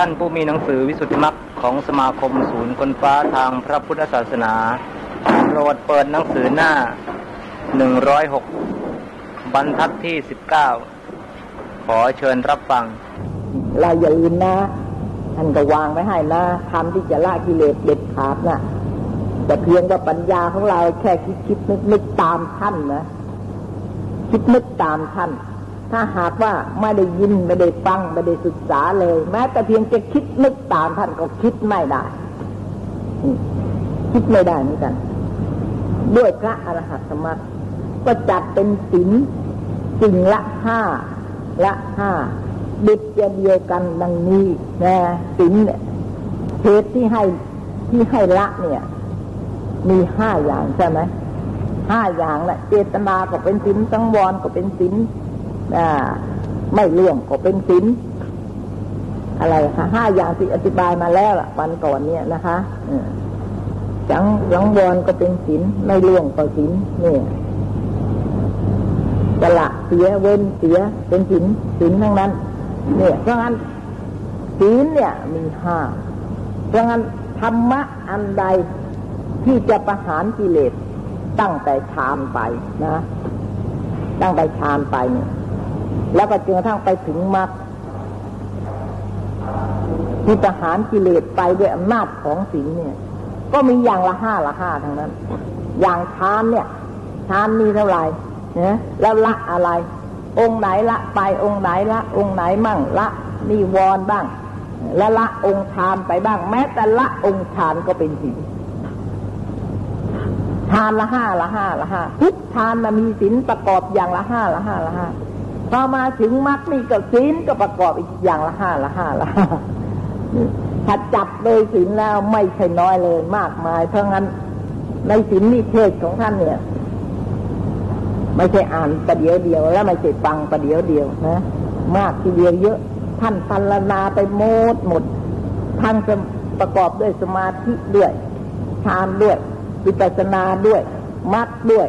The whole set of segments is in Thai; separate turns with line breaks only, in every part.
ท่านผู้มีหนังสือวิสุทธิมรรคของสมาคมศูนย์คนฟ้าทางพระพุทธศาสนาโปรดเปิดหนังสือหน้าหนึ่งร้อยหกบรรทัดที่สิบเก้าขอเชิญรับฟัง
เราอย่าลืมนะท่านก็วางไว้ให้นะทำที่จะละกิเลสเด็ดขาดนะ่ะแต่เพียงว่าปัญญาของเราแค่คิดคิดนึกนึกตามท่านนะคิดนึกตามท่าน ถ้าหากว่าไม่ได้ยินไม่ได้ฟังไม่ได้ศึกษาเลย แม้แต่เพียงจะคิดนึกตามท่านก็คิดไม่ได้ คิดไม่ได้เหมือนกัน ด้วยพระอรหัตมรรคก็จัดเป็นศีลสิ่งละห้าละห้าบิดจะเดียวกันดังนี้นะศีลเนี่ยเหตุที่ให้ที่ให้ละเนี่ย มีห้าอย่างใช่ไหมห้าอย่างแหละเจตนาก็เป็นศีลสังวรก็เป็นศีล ไม่เลื่องก็เป็นศีลอะไรคะห้าอย่างที่อธิบายมาแล้วล่ะวันก่อนเนี่ยนะคะจังสังวรก็เป็นศีลไม่เลื่องก็ศีลเนี่ยสละเสียเว้นเสียเป็นศีลศีลทั้งนั้น เนี่ยเพราะงั้นศีลเนี่ยมีห้าเพราะงั้นธรรมะอันใดที่จะประหารกิเลสตั้งแต่ฌานไปนะ ตั้งแต่ฌานไปเนี่ย แล้วก็จนกระทั่งไปถึงมรรคที่ประหารกิเลสไปด้วยอำนาจของศีลเนี่ย ก็มีอย่างละห้าละห้าทั้งนั้น อย่างฌานเนี่ยฌานมีเท่าไหร่เนี่ยแล้วละอะไร องค์ไหนละไปองค์ไหนละ องค์ไหนมั่งละนิวรบ้าง และละองค์ฌานไปบ้าง แม้แต่ละองค์ฌานก็เป็นศีลทานละห้าละห้าละห้าทุกทานมันมีศีลประกอบอย่างละห้าละห้าละห้า พอมาถึงมรรคนี่ก็ศีลก็ประกอบอีกอย่างละห้าละห้าละห้าถ้าจับโดยศีลแล้วไม่ใช่น้อยเลยมากมาย เพราะงั้นในศีลนิเทศของท่านเนี่ย ไม่ใช่อ่านประเดี๋ยวเดียว แล้วไม่ใช่ฟังประเดี๋ยวเดียวนะมากทีเดียวเยอะ ท่านพันนาไปหมดหมดท่านประกอบด้วยสมาธิด้วยทานด้วยวิปัสนาด้วยมัดด้วย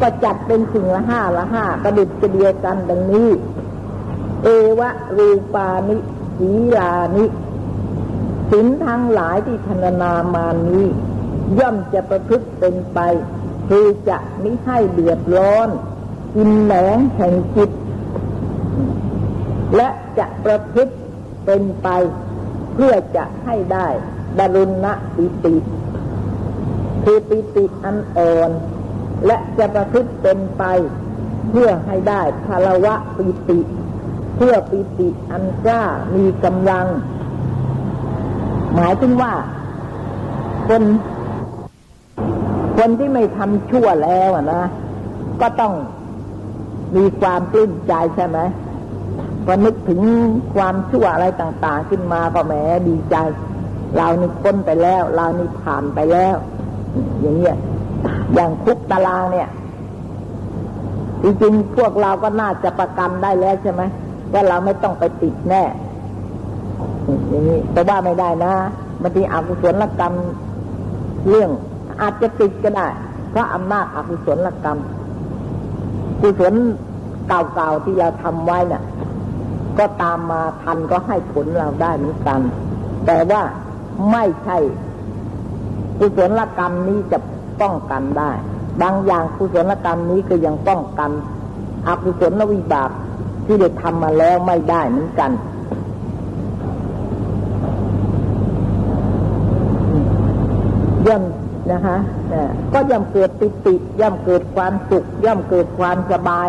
ก็จัดเป็นสิ่งละห้าละห้ากระดิบกระเดียวกันดังนี้ เอวะรูปานิสีลานิสินทั้งหลายที่พรรนามานี้ ย่อมจะประพฤติเป็นไป คือจะไม่ให้เดือดร้อนกินแหนงแห่งจิต และจะประพฤติเป็นไป เพื่อจะให้ได้ดารุณะปิติคือปิติอันอ่อน และจะประพฤติเป็นไป เพื่อให้ได้ภาวะปิติ เพื่อปิติอันกล้ามีกำลัง หมายถึงว่า คนคนที่ไม่ทำชั่วแล้วนะ ก็ต้องมีความปลื้มใจใช่ไหมพอนึกถึงความชั่วอะไรต่าง ๆ ขึ้นมาก็แหมดีใจ เรานี่พ้นไปแล้ว เรานี่ผ่านไปแล้ว อย่างเงี้ย อย่างคุกตารางเนี่ยจริงๆพวกเราก็น่าจะประกันได้แล้วใช่ไหมว่าเราไม่ต้องไปติดแน่อย่างนี้แต่ว่าไม่ได้นะบางทีอกุศลกรรมเรื่องอาจจะติดก็ได้ เพราะอำนาจอกุศลกรรมกุศลเก่าๆที่เราทำไว้เนี่ยก็ตามมาทันก็ให้ผลเราได้เหมือนกัน แต่ว่าไม่ใช่กุศลกรรมนี้จะ ป้องกันได้ บางอย่างกุศลกรรมนี้ก็ยังป้องกันอกุศลวิบากที่ได้ทำมาแล้วไม่ได้เหมือนกัน ย่อมนะคะก็ย่อมเกิดปิติ ย่อมเกิดความสุข ย่อมเกิดความสบาย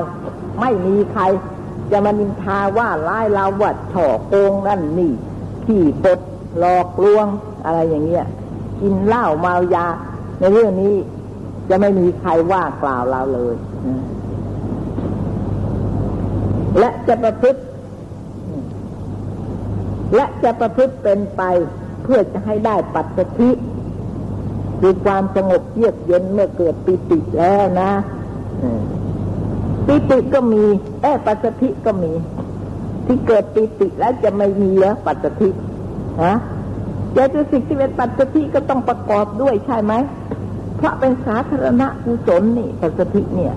ไม่มีใคร จะมานินทาว่าร้ายเราวัดฉ่อโกงนั่นนี่ขี้ปดหลอกลวงอะไรอย่างเงี้ยกินเหล้าเมายา ในเรื่องนี้จะไม่มีใครว่ากล่าวเราเลย และจะประพฤติ และจะประพฤติเป็นไปเพื่อจะให้ได้ปัจจทิคือความสงบเยือกเย็นเมื่อเกิดปิติแล้วนะปิติก็มีแอบปัจจทิก็มี ที่เกิดปิติแล้วจะไม่มีแล้วปัจจทิฮะ เจตสิกที่เป็นปัจจุบันก็ต้องประกอบด้วยใช่ไหมเพราะเป็นสาธารณะกุศลนี่ปัจจุบันเนี่ย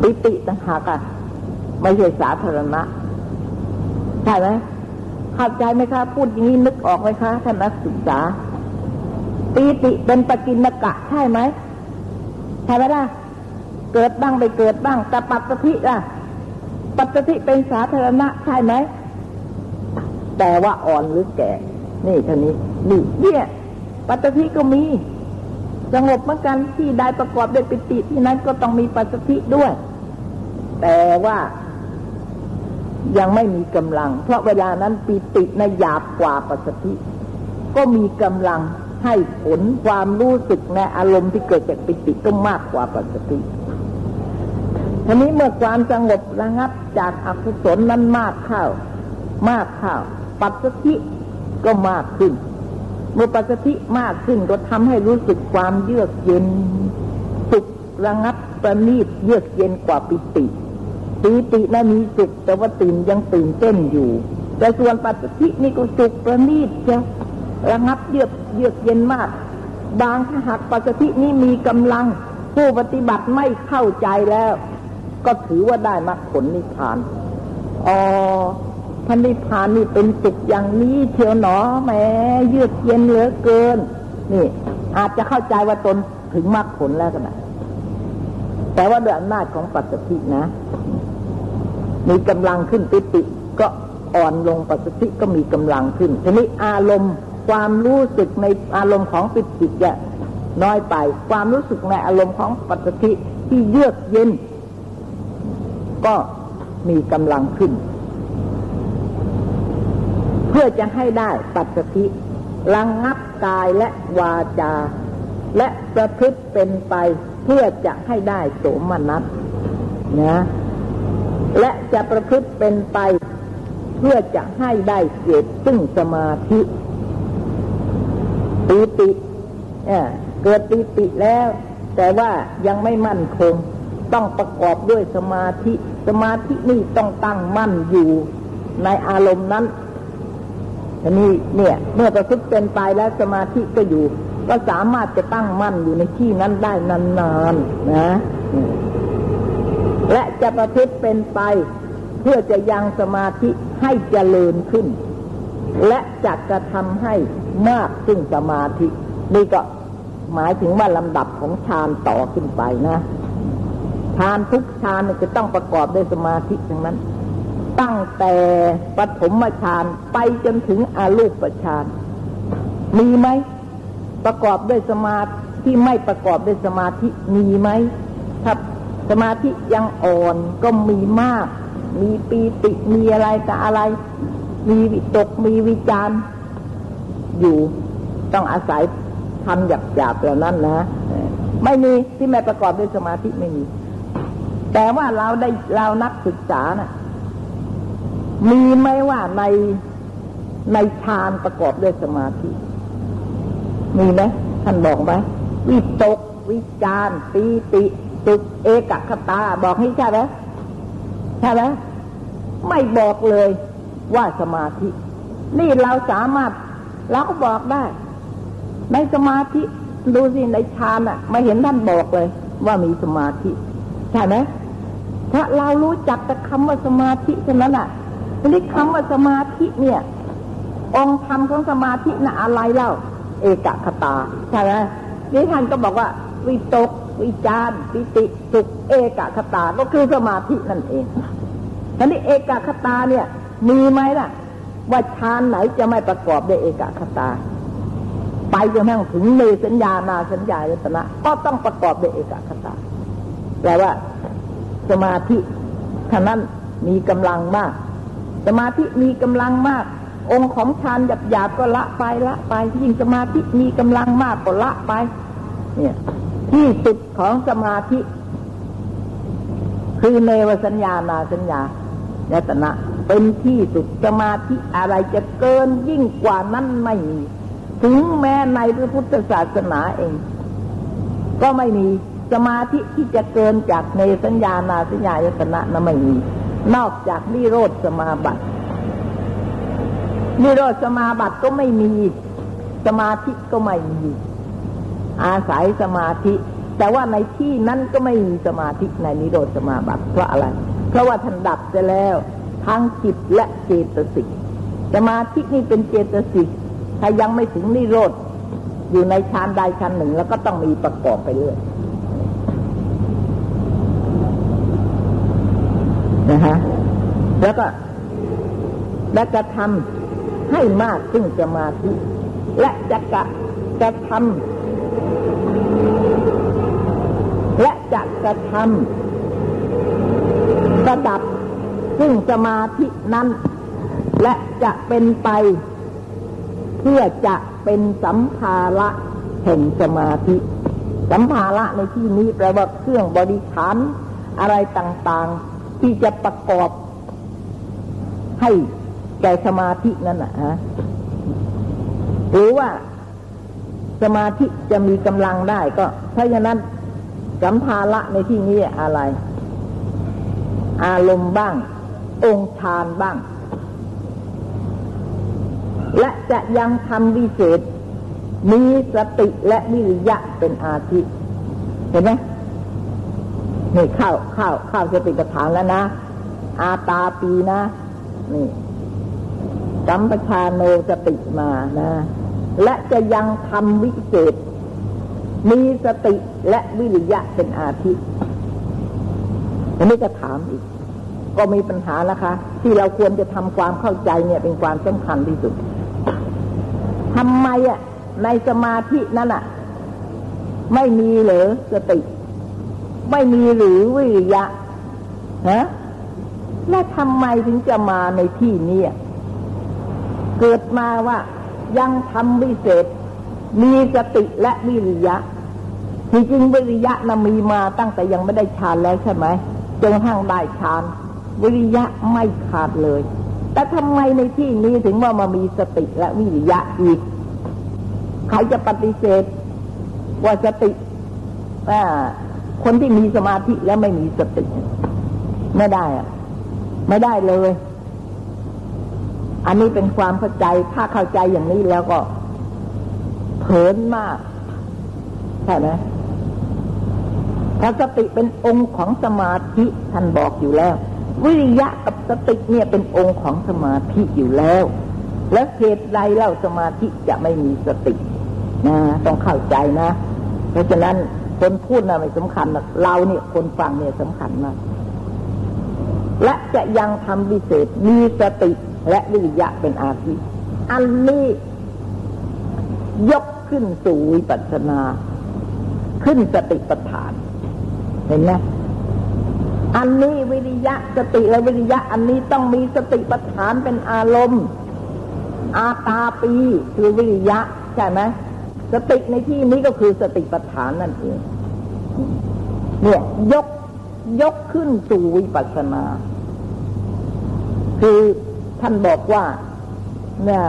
ปิติต่างหากอะไม่ใช่สาธารณะใช่ไหมเข้าใจไหมคะ พูดอย่างนี้นึกออกไหมคะท่านนักศึกษาปีติเป็นปกินกะ ใช่ไหมใช่ไหมล่ะ เกิดบ้างไปเกิดบ้างแต่ปัตติล่ะปัตติเป็นสาธารณะใช่ไหม แต่ว่าอ่อนหรือแก่ นี่เท่านี้นี่เนี่ยปัตติก็มีสงบเหมือนกันที่ได้ประกอบด้วยปิติที่นั้นก็ต้องมีปัสสติด้วย แต่ว่ายังไม่มีกำลัง เพราะเวลานั้นปิติในหยาบกว่าปัสสติ ก็มีกำลังให้ผลความรู้สึกในอารมณ์ที่เกิดจากปิติก็มากกว่าปัสสติทีนี้เมื่อความสงบระงับจากอกุศลนั้นมากเข้ามากเข้า ปัสสติก็มากขึ้น เมื่อปัสสติมากขึ้นก็ทำให้รู้สึกความเยือกเย็น สุขระงับประณีตเยือกเย็นกว่าปิติปีตินั้นมีสุขแต่ว่าตื่นยังตื่นเต้นอยู่ แต่ส่วนปัสสตินี่ก็สุขประณีตจะระงับเยือกเยือกเย็นมาก บางถ้าหากปัสสตินี้มีกำลัง ผู้ปฏิบัติไม่เข้าใจแล้ว ก็ถือว่าได้มรรคผลนิพพานอ๋อ พระนิพานนี่เป็นสุขอย่างนี้เทียวหนอแม้เยือกเย็นเหลือเกิน นี่ อาจจะเข้าใจว่าตนถึงมรรคผลแล้วก็ได้แต่ว่าด้วยอำนาจของปัจจทินะ มีกำลังขึ้นปิติ ก็อ่อนลงปัจจทิก็มีกำลังขึ้นทีนี้อารมณ์ความรู้สึกในอารมณ์ของปิติจะน้อยไป ความรู้สึกในอารมณ์ของปัจจทิที่เยือกเย็น ก็มีกำลังขึ้น พื่อจะให้ได้ปัจจิระงงับกายและวาจา และประพฤติเป็นไปเพื่อจะให้ได้โสมนัสนะและจะประพฤติเป็นไป เพื่อจะให้ได้เกิดซึ่งสมาธิปีติเกิดปีติแล้ว แต่ว่ายังไม่มั่นคง ต้องประกอบด้วยสมาธิ สมาธินี่ต้องตั้งมั่นอยู่ในอารมณ์นั้น อันนี้เนี่ย เมื่อประพฤติเป็นไปแล้วสมาธิก็อยู่ ก็สามารถจะตั้งมั่นอยู่ในที่นั้นได้นานๆนนะ และจะประพฤติเป็นไป เพื่อจะยังสมาธิให้เจริญขึ้น และจะกระทำให้มากซึ่งสมาธินี่ก็หมายถึงว่าลำดับของฌานต่อขึ้นไปนะฌานทุกฌานจะต้องประกอบด้วยสมาธิทั้งนั้น ตั้งแต่ปฐมฌานไปจนถึงอารูปฌานมีไหมประกอบด้วยสมาธิที่ไม่ประกอบด้วยสมาธิมีไหมถ้าสมาธิยังอ่อนก็มีมาก มีปีติมีอะไรแต่อะไร มีวิตกมีวิจารอยู่ต้องอาศัยทำหยาบๆเหล่านั้นนะไม่มีที่ไม่ประกอบด้วยสมาธิไม่มี แต่ว่าเราได้เรานักศึกษานะ่ะ มีไหมว่าในในฌานประกอบด้วยสมาธิ มีไหมท่านบอกไหมวิตก วิจารปีติสุขเอกคตา บอกให้ใช่ไหมใช่ไหมไม่บอกเลยว่าสมาธิ นี่เราสามารถเราก็บอกได้ ในสมาธิดูสิในฌานอะไม่เห็นท่านบอกเลย ว่ามีสมาธิ ใช่ไหมถ้าเรารู้จักแต่คำว่าสมาธิเท่านั้นอะ ทีนี้คำว่าสมาธิเนี่ย องค์ธรรมของสมาธิน่ะอะไรเล่า เอกคตาใช่ไหมนี่ท่านก็บอกว่าวิตก วิจารปิติสุขเอกคตาก็คือสมาธินั่นเองทีนี้เอกคตาเนี่ย มีไหมล่ะ ว่าฌานไหนจะไม่ประกอบด้วยเอกคตา ไปจนกระทั่งถึงเนสัญญานาสัญญาเยตนะก็ต้องประกอบด้วยเอกคตาแปลว่าสมาธิท่านั้นมีกำลังมาก สมาธิมีกำลังมาก องค์ของฌานหยาบหยาบก็ละไปละไปยิ่งสมาธิมีกำลังมากก็ละไป เนี่ย ที่สุดของสมาธิ คือเนวสัญญานาสัญญายตนะเป็นที่สุดสมาธิอะไรจะเกินยิ่งกว่านั้นไม่มี ถึงแม้ในพระพุทธศาสนาเอง ก็ไม่มีสมาธิที่จะเกินจากในสัญญานาสัญญายตนะนั้นไม่มี นอกจากนิโรธสมาบัติ นิโรธสมาบัติก็ไม่มี สมาธิก็ไม่มี อาศัยสมาธิ แต่ว่าในที่นั้นก็ไม่มีสมาธิในนิโรธสมาบัติเพราะอะไร เพราะว่าท่านดับจะแล้ว ทั้งจิตและเจตสิก สมาธินี่เป็นเจตสิก ถ้ายังไม่ถึงนิโรธอยู่ในฌานใดฌานหนึ่งแล้วก็ต้องมีประกอบไปเรื่อย นะฮะแล้วก็และจะทำให้มากซึ่งสมาธิและจะกะจะทำและจะกระทำระดับซึ่งสมาธินั้น และจะเป็นไป เพื่อจะเป็นสัมภาระแห่งสมาธิ สัมภาระในที่นี้แปลว่าเครื่องบริฐานอะไรต่างๆ ที่จะประกอบให้แก่สมาธินั่นนะฮะหรือว่าสมาธิจะมีกำลังได้ก็เพราะฉะนั้นสัมภาระในที่นี้อะไร อารมณ์บ้าง องค์ฌานบ้าง และจะยังทำวิเศษ มีสติและวิริยะเป็นอาทิเห็นไหม นี่ข้าวข้าวข้าวสติปัฏฐานแล้วนะ อาตาปีนะ นี่กัมปชาโนสติมานะ และจะยังทำวิเศษ มีสติและวิริยะเป็นอาทิอันนี้ก็ถามอีก ก็มีปัญหานะคะ ที่เราควรจะทำความเข้าใจเนี่ย เป็นความสำคัญที่สุดทำไมอะในสมาธินั้นอะ ไม่มีเหรอสติ ไม่มีหรือวิริยะฮะและทำไมถึงจะมาในที่นี้เกิดมาว่ายังทำวิเศษ มีสติและวิริยะจริงๆวิริยะนะมีมาตั้งแต่ยังไม่ได้ฌานแล้วใช่ไหมจนทั้งได้ฌาน วิริยะไม่ขาดเลย แต่ทำไมในที่นี้ถึงว่ามามีสติและวิริยะอีกใครจะปฏิเสธว่าสติ คนที่มีสมาธิแล้วไม่มีสติ ไม่ได้อะไม่ได้เลย อันนี้เป็นความเข้าใจ ถ้าเข้าใจอย่างนี้แล้วก็เผินมากใช่ไหมถ้าสติเป็นองค์ของสมาธิท่านบอกอยู่แล้ว วิริยะกับสติเนี่ยเป็นองค์ของสมาธิอยู่แล้ว แล้วเหตุใดเล่าสมาธิจะไม่มีสตินะต้องเข้าใจนะ เพราะฉะนั้น คนพูดนะไม่สำคัญนะเราเนี่ยคนฟังเนี่ยสำคัญมากและจะยังทำวิเศษมีสติและวิริยะเป็นอาทิอันนี้ยกขึ้นสู่วิปัสสนา ขึ้นสติปัฏฐาน เห็นไหมอันนี้วิริยะสติและวิริยะ อันนี้ต้องมีสติปัฏฐานเป็นอารมณ์ อาตาปีคือวิริยะ ใช่ไหม สติในที่นี้ก็คือสติปัฏฐานนั่นเอง เนี่ยยกยกขึ้นสู่วิปัสสนา คือท่านบอกว่าเนี่ย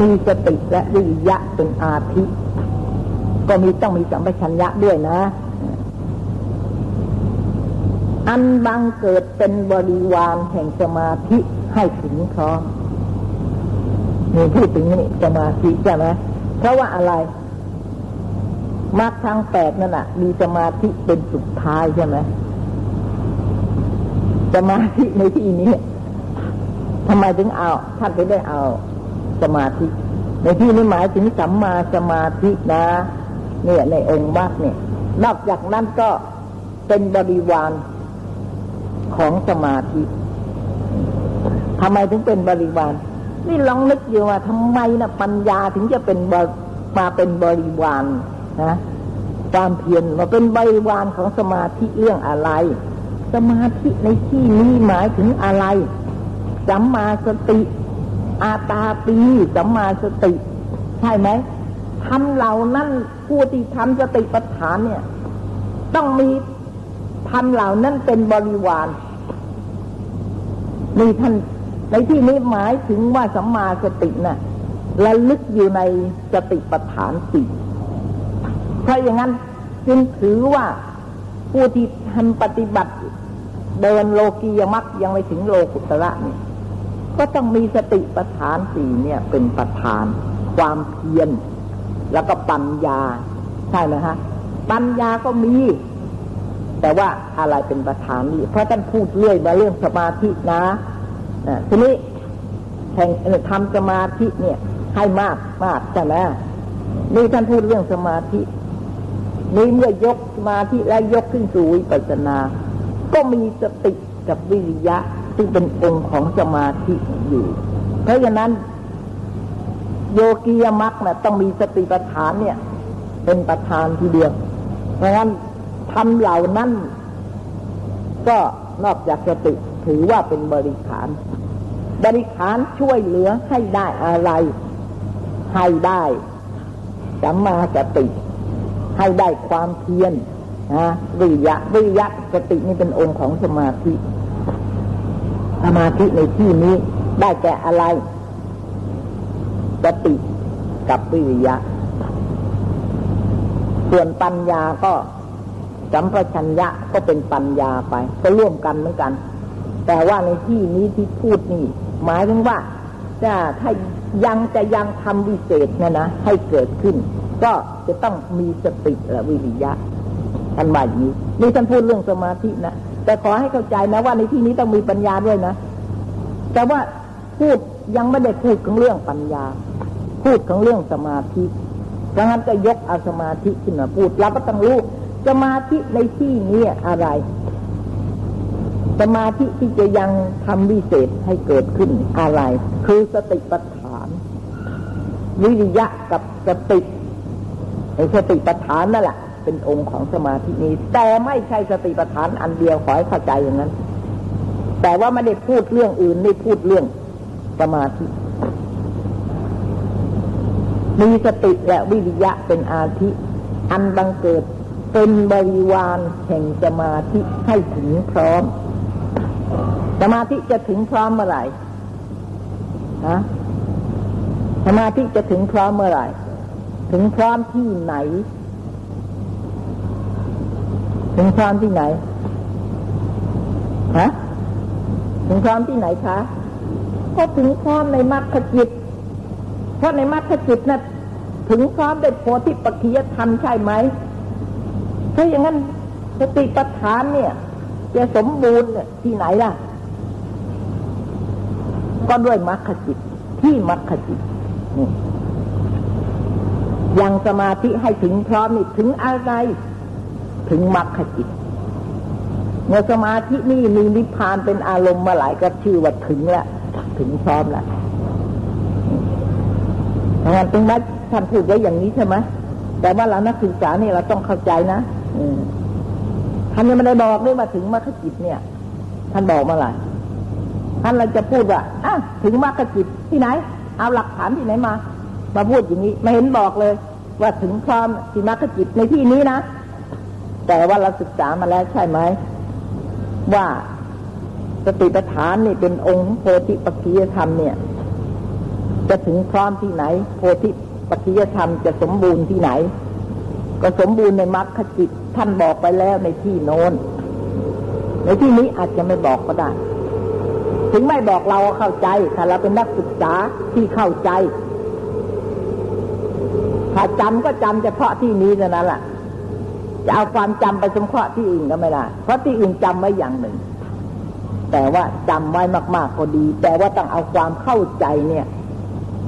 มีสติและวิยะเป็นอาทิ ก็มีต้องมีสัมปชัญญะด้วยนะ อันบังเกิดเป็นบริวารแห่งสมาธิให้ถึงพร้อมมีพูดถึงนี่สมาธิใช่ไหม เพราะว่าอะไรมรรคทางแปดนั่นแหะมีสมาธิเป็นสุดท้ายใช่ไหมสมาธิในที่นี้ทำไมถึงเอาท่านไปได้เอาสมาธิ ในที่นี้หมายถึงสัมมาสมาธินะ เนี่ยในองค์มรรคเนี่ย นอกจากนั้นก็เป็นบริวารของสมาธิทำไมถึงเป็นบริวาร นี่ลองนึกอยู่ว่าทำไมนะปัญญาถึงจะเป็นมาเป็นบริวารนะความเพียรมาเป็นบริวารของสมาธิเรื่องอะไร สมาธิในที่นี้หมายถึงอะไรสัมมาสติ อาตาปีสัมมาสติ ใช่ไหมทำเหล่านั้นผู้ที่ทำสติปัฏฐานเนี่ย ต้องมีทำเหล่านั้นเป็นบริวารนี่ท่าน ในที่นี้หมายถึงว่าสัมมาสตินะ่ะระลึกอยู่ในสติปัฏฐานสี่ถ้าอย่างนั้นจึงถือว่าผู้ที่ทำปฏิบัติเดินโลกียมักยังไม่ถึงโลกุตระนี่ก็ต้องมีสติปัฏฐานสี่เนี่ย เป็นประธาน ความเพียรแล้วก็ปัญญา ใช่ไหมฮะ ปัญญาก็มี แต่ว่าอะไรเป็นประธานนี่เพราะท่านพูดเรื่อยมาเรื่องสมาธินะ ทีนี้แห่งทำสมาธิเนี่ย ให้มากมากใช่ไหมนี่ท่านพูดเรื่องสมาธินี่เมื่อยกสมาธิและยกขึ้นสู่วิปัสสนา ก็มีสติกับวิริยะซึ่งเป็นองค์ของสมาธิอยู่ เพราะฉะนั้น โยกียมักนะต้องมีสติปัฏฐานเนี่ย เป็นประธานทีเดียว เพราะฉะนั้นทำเหล่านั้นก็นอกจากสติ ถือว่าเป็นบริขาร บริขารช่วยเหลือให้ได้อะไร ให้ได้สัมมาสติ ให้ได้ความเพียรนะวิยะวิยะสตินี่เป็นองค์ของสมาธิ สมาธิในที่นี้ได้แก่อะไร สติกับวิริยะ ส่วนปัญญาก็สัมปชัญญะก็เป็นปัญญาไป ก็ร่วมกันเหมือนกัน แต่ว่าในที่นี้ที่พูดนี่ หมายถึงว่าจะถ้ายังจะยังทำวิเศษนี่ยนะให้เกิดขึ้น ก็จะต้องมีสติและวิริยะท่านว่าอย่างนี้นี่ท่านพูดเรื่องสมาธินะแต่ขอให้เข้าใจนะว่าในที่นี้ต้องมีปัญญาด้วยนะ แต่ว่าพูดยังไม่ได้พูดของเรื่องปัญญา พูดของเรื่องสมาธิดังนั้นก็ยกอาสมาธิขึ้นมาพูดเราก็ต้องรู้สมาธิในที่นี้อะไร สมาธิที่จะยังทำวิเศษให้เกิดขึ้นอะไร คือสติปัฏฐาน วิริยะกับสติในสติปัฏฐานนั่นแหละเป็นองค์ของสมาธินี้ แต่ไม่ใช่สติปัฏฐานอันเดียวขอให้เข้าใจอย่างนั้น แต่ว่าไม่ได้พูดเรื่องอื่นไม่พูดเรื่องสมาธิมีสติและวิริยะเป็นอาทิอันบังเกิดเป็นบริวารแห่งสมาธิให้ถึงพร้อม สมาธิจะถึงพร้อมเมื่อไหร่ฮะสมาธิจะถึงพร้อมเมื่อไหร่ ถึงพร้อมที่ไหน ถึงพร้อมที่ไหนฮะถึงพร้อมที่ไหนคะก็ถึงพร้อมในมรรคจิต เพราะในมรรคจิตนะ่ะถึงพร้อมได้โพธิปัจจยธรรมใช่ไหมถ้าอย่างนั้นสติปัฏฐานเนี่ย จะสมบูรณ์ที่ไหนล่ะ ก็ด้วยมรรคจิตที่มรรคจิตนี่ยังสมาธิให้ถึงพร้อมนี่ถึงอะไร ถึงมรรคจิตเมื่อสมาธินี่มีนิพพานเป็นอารมณ์มาหลายก็ชื่อว่าถึงแล้วถึงพร้อมแล้วงานตรงนั้นท่านพูดไว้อย่างนี้ใช่ไหมแต่ว่าเรานักศึกษานี่เราต้องเข้าใจนะ ท่านยังไม่ได้บอกด้วยมาถึงมรรคจิตเนี่ย ท่านบอกมาหลายท่านเราจะพูดว่าอะถึงมรรคจิตที่ไหน เอาหลักฐานที่ไหนมา มาพูดอย่างนี้ไม่เห็นบอกเลย ว่าถึงความที่มรรคจิตในที่นี้นะแต่ว่าเราศึกษามาแล้วใช่ไหมว่าสติปัฏฐานนี่เป็นองค์โพธิปัจจยธรรมเนี่ย จะถึงพร้อมที่ไหน โพธิปัจจยธรรมจะสมบูรณ์ที่ไหน ก็สมบูรณ์ในมรรคจิต ท่านบอกไปแล้วในที่โน้น ในที่นี้อาจจะไม่บอกก็ได้ ถึงไม่บอกเราเข้าใจ ถ้าเราเป็นนักศึกษาที่เข้าใจ ถ้าจำก็จำเฉพาะที่นี้เท่านั้นแหละจะเอาความจำไปสมเคราะห์ที่อื่นก็ไม่ได้ เพราะที่อื่นจำไว้อย่างหนึ่ง แต่ว่าจำไว้มาก ๆก็ดี แต่ว่าต้องเอาความเข้าใจเนี่ย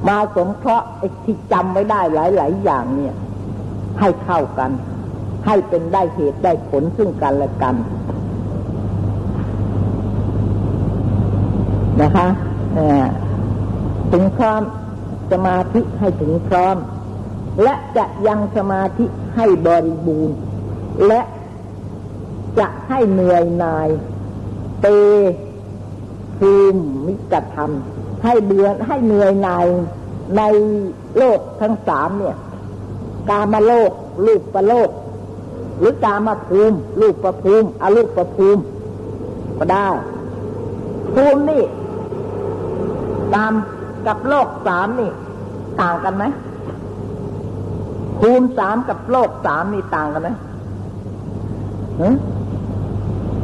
มาสมเคราะห์ไอ้ที่จำไว้ได้หลาย ๆ อย่างเนี่ย ให้เข้ากัน ให้เป็นได้เหตุได้ผลซึ่งกันและกัน นะคะถึงพร้อมสมาธิให้ถึงพร้อม และจะยังสมาธิให้บริบูรณ์ และจะให้เหนื่อยหน่าย เตภูมิกธรรม ให้เบื่อให้เหนื่อยหน่ายในโลกทั้งสามเนี่ย กามโลกลูประโลก หรือกามาภูมิลูกประภูมิอาลูกประภูมิก็ได้ภูมินี่ตามกับโลกสามนี่ ต่างกันไหมภูมิสามกับโลกสามนี่ต่างกันไหม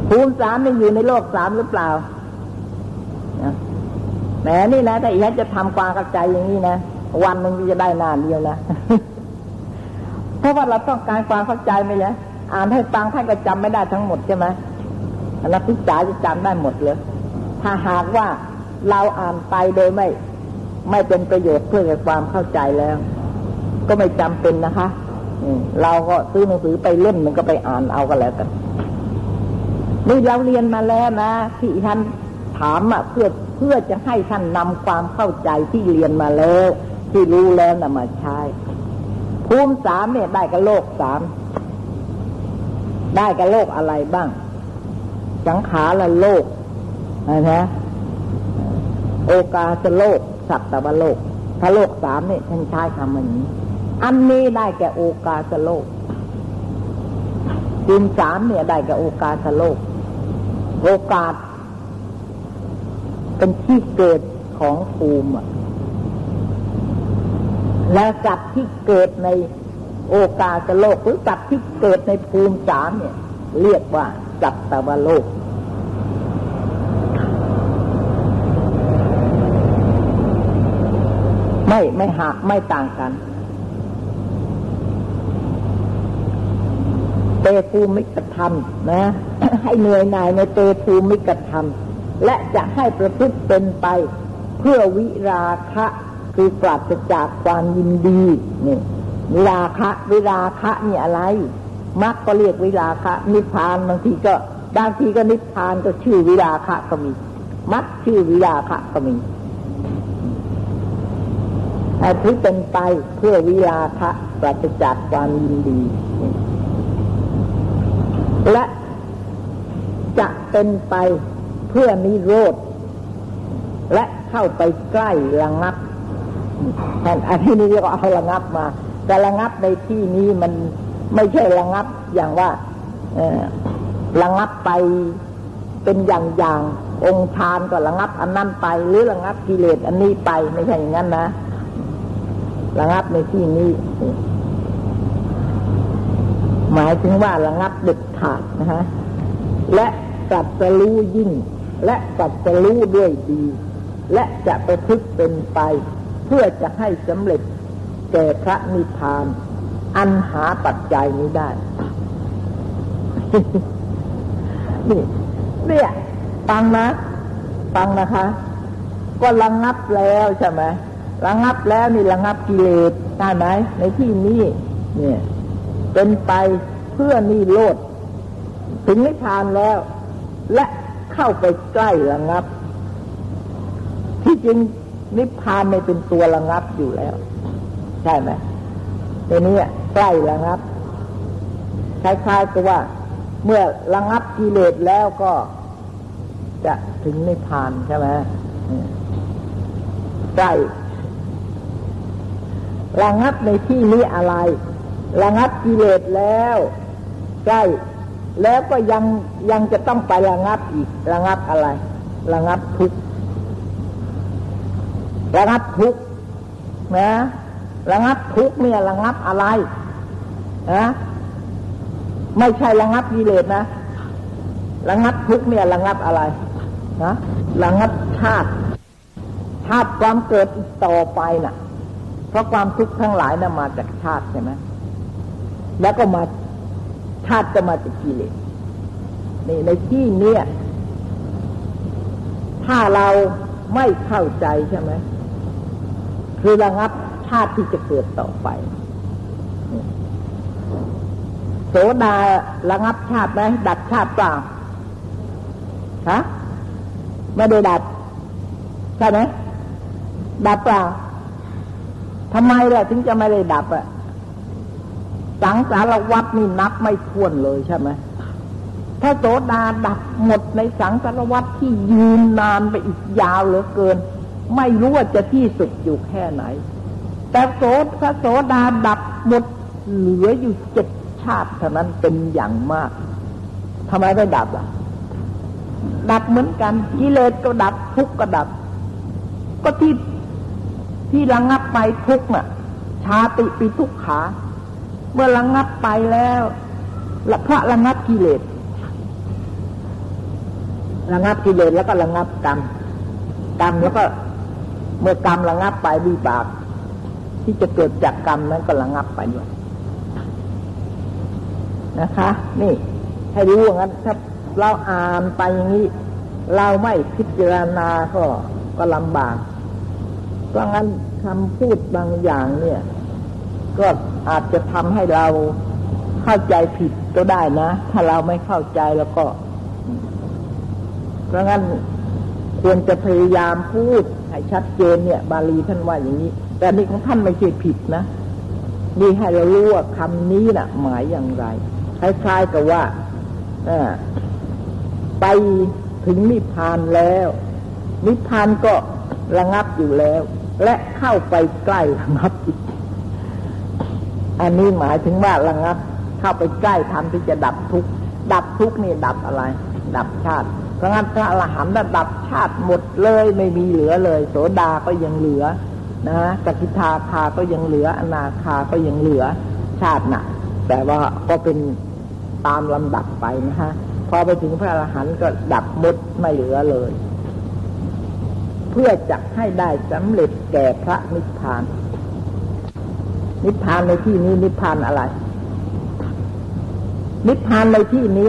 ภูมิสามนี่อยู่ในโลกสามหรือเปล่าแหมนี่นะถ้าอีกจะทำความเข้าใจอย่างนี้นะวันหนึ่งจะได้นานเดียวนะ เพราะว่าเราต้องการความเข้าใจไหมจ๊ะอ่านให้ฟังท่านก็จำไม่ได้ทั้งหมดใช่ไหมนักศึกษาจะจำได้หมดเลย ถ้าหากว่าเราอ่านไปโดยไม่ ไม่เป็นประโยชน์เพื่อความเข้าใจแล้ว ก็ไม่จำเป็นนะคะเราก็ซื้อหนังสือไปเล่มมันก็ไปอ่านเอาก็แล้วกันนี่เราเรียนมาแล้วนะที่ท่านถามอะเพื่อเพื่อจะให้ท่านนำความเข้าใจที่เรียนมาแล้ว ที่รู้แล้วนำมาใช้ ภูมิสามเนี่ยได้กับโลกสามได้กับโลกอะไรบ้าง สังขารละโลกนะโอกาสโลก สัตวโลก ถ้าโลกสามเนี่ยท่านใช้คำนี้ อันนี้ได้แก่โอกาสโลกภูมิสามเนี่ยได้แก่โอกาสโลก โอกาส เป็นที่เกิดของภูมิ และสัตว์ที่เกิดในโอกาสโลกหรือสัตว์ที่เกิดในภูมิสามเนี่ย เรียกว่าสัตตวโลก ไม่ไม่หักไม่ต่างกันเตภูมิกธรรมนะ ให้เหนื่อยหน่ายในเตภูมิกธรรม และจะให้ประพฤติเป็นไป เพื่อวิราคะ คือปราศจากความยินดีนี่วิราคะวิราคะนี่อะไรมักก็เรียกวิราคะ นิพพานบางทีก็บางทีก็นิพพานก็ชื่อวิราคะก็มีมักชื่อวิราคะก็มีแต่ที่เป็นไปเพื่อวิราคะปราศจากความยินดี และจะเป็นไปเพื่อนิโรธ และเข้าไปใกล้ระงับ อันที่นี้ก็เอาระงับมา แต่ระงับในที่นี้มันไม่ใช่ระงับอย่างว่าระงับไปเป็นอย่างอย่างองค์ฌานก็ระงับอันนั้นไป หรือระงับกิเลสอันนี้ไปไม่ใช่อย่างนั้นนะระงับในที่นี้ หมายถึงว่าระงับเด็ดขาดนะฮะและกัดจะรู้ยิ่ง และกัดจะรู้ด้วยดี และจะไปพึกเป็นไป เพื่อจะให้สำเร็จแก่พระนิพพาน อันหาปัจจัยนี้ได้ นี่เนี่ยฟังนะฟังนะคะ ก็ระงงับแล้วใช่ไหมระงงับแล้วนี่ระงงับกิเลสได้ไหมในที่นี้เนี่ย เป็นไปเพื่อนี่โลด ถึงนิพพานแล้ว และเข้าไปใกล้ระงงับ ที่จริง นิพพานไม่เป็นตัวระงับอยู่แล้ว ใช่ไหมในนี้ใกล้ระงับคล้ายๆกับว่า เมื่อระงับกิเลสแล้วก็จะถึงนิพพานใช่ไหมใกล้ระงับในที่นี้อะไร ระงับกิเลสแล้วใกล้แล้วก็ยังยังจะต้องไประงับอีก ระงับอะไร ระงับทุกข์ ระงับทุกข์นะระงับทุกข์เนี่ยระงับอะไรนะไม่ใช่ระงับกิเลสนะระงับทุกเนี่ยระงับอะไรนะระงับชาติชาติความเกิดต่อไปน่ะ เพราะความทุกข์ทั้งหลายน่ะมาจากชาติใช่ไหมแล้วก็มาชาติจะมาจากกิเลสนี่ในที่เนี้ยถ้าเราไม่เข้าใจใช่ไหม คือระงับชาติที่จะเกิดต่อไป โสดาระงับชาติไหมดัดชาติเปล่าฮะไม่ได้ดัด ใช่ไหมดับเปล่าทำไมล่ะถึงจะไม่ได้ดับอะสังสารวัตนี่นับไม่ท้วนเลยใช่ไหมถ้าโสดาดับหมดในสังสารวัตที่ยืนนานไปอีกยาวเหลือเกิน ไม่รู้ว่าจะที่สุดอยู่แค่ไหน แต่โสพระโสดาดับหมดเหลืออยู่เจ็ดชาติเท่านั้นเป็นอย่างมากทำไมไม่ดับล่ะ ดับเหมือนกันกิเลสก็ดับทุกข์ก็ดับ ก็ที่ที่ระงงับไปทุกข์น่ะ ชาติปีทุกขา เมื่อระงงับไปแล้วละพระระงงับกิเลสระงงับกิเลสแล้วก็ระงงับกรรมกรรมแล้วก็ เมื่อกรรมระงับไปวิบาก ที่จะเกิดจากกรรมนั้นก็ระงับไปด้วยนะคะ นี่ ให้รู้ว่างั้นถ้าเราอ่านไปอย่างนี้ เราไม่พิจารณาก็ก็ลำบากเพราะงั้นคำพูดบางอย่างเนี่ย ก็อาจจะทำให้เราเข้าใจผิดก็ได้นะ ถ้าเราไม่เข้าใจแล้วก็ เพราะงั้นควรจะพยายามพูด ให้ชัดเจนเนี่ย บาลีท่านว่าอย่างนี้ แต่นี่ของท่านไม่ใช่ผิดนะนี่ให้เรารู้ว่าคำนี้นะ่ะ หมายอย่างไรคล้ายๆกับว่าไปถึงนิพพานแล้ว นิพพานก็ระงับอยู่แล้ว และเข้าไปใกล้ระงับอีกอันนี้หมายถึงว่าระงับ เข้าไปใกล้ทำที่จะดับทุกข์ดับทุกข์นี่ดับอะไร ดับชาติ เพราะงั้นพระอรหันต์ดับชาติหมดเลยไม่มีเหลือเลย โสดาก็ยังเหลือนะสกิทาคาก็ยังเหลือ อนาคาก็ยังเหลือชาตินะ่ะ แต่ว่าก็เป็นตามลำดับไปนะฮะพอไปถึงพระอรหันต์ก็ดับหมดไม่เหลือเลย เพื่อจะให้ได้สำเร็จแก่พระนิพพาน นิพพานในที่นี้นิพพานอะไร นิพพานในที่นี้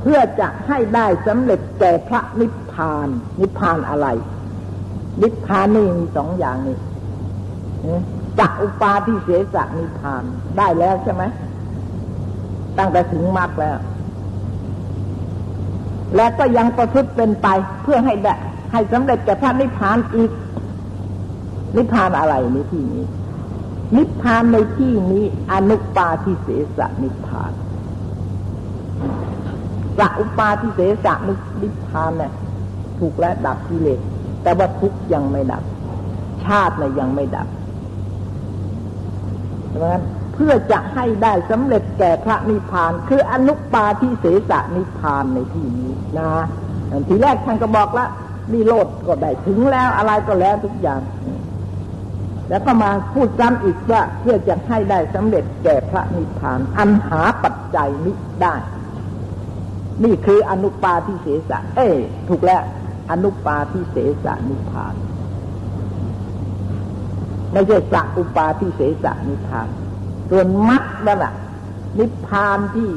เพื่อจะให้ได้สำเร็จแก่พระนิพพาน นิพพานอะไร นิพพานนี่มีสองอย่างนี่จักอุปาทิเสสนิพพานได้แล้วใช่ไหมตั้งแต่ถึงมรรคแล้ว และก็ยังประพฤติเป็นไปเพื่อให้ได้ให้สำเร็จแก่พระนิพพานอีก นิพพานอะไรในที่นี้ นิพพานในที่นี้ อนุปาทิเสสนิพพาน สัอุปาทิเสสะนิพพานเนี่ยถูกและดับกิเลสแต่ว่าทุกยังไม่ดับ ชาติเนี่ยยังไม่ดับเพราะฉะนั้นเพื่อจะให้ได้สำเร็จแก่พระนิพพาน คืออนุปาทิเสสะนิพพานในที่นี้นะทีแรกท่านก็บอกแล้วมีโลดก็ได้ถึงแล้วอะไรก็แล้วทุกอย่างแล้วก็มาพูดซ้ำอีกว่าเพื่อจะให้ได้สำเร็จแก่พระนิพพาน อันหาปัจจัยนี้ได้ นี่คืออนุปาทิเสสะ เอ้ถูกแล้ว อนุปาทิเสสะนิพพานไม่ใช่สัอุปาทิเสสะนิพพาน ส่วนมรรคนั่นแหละนิพพานที่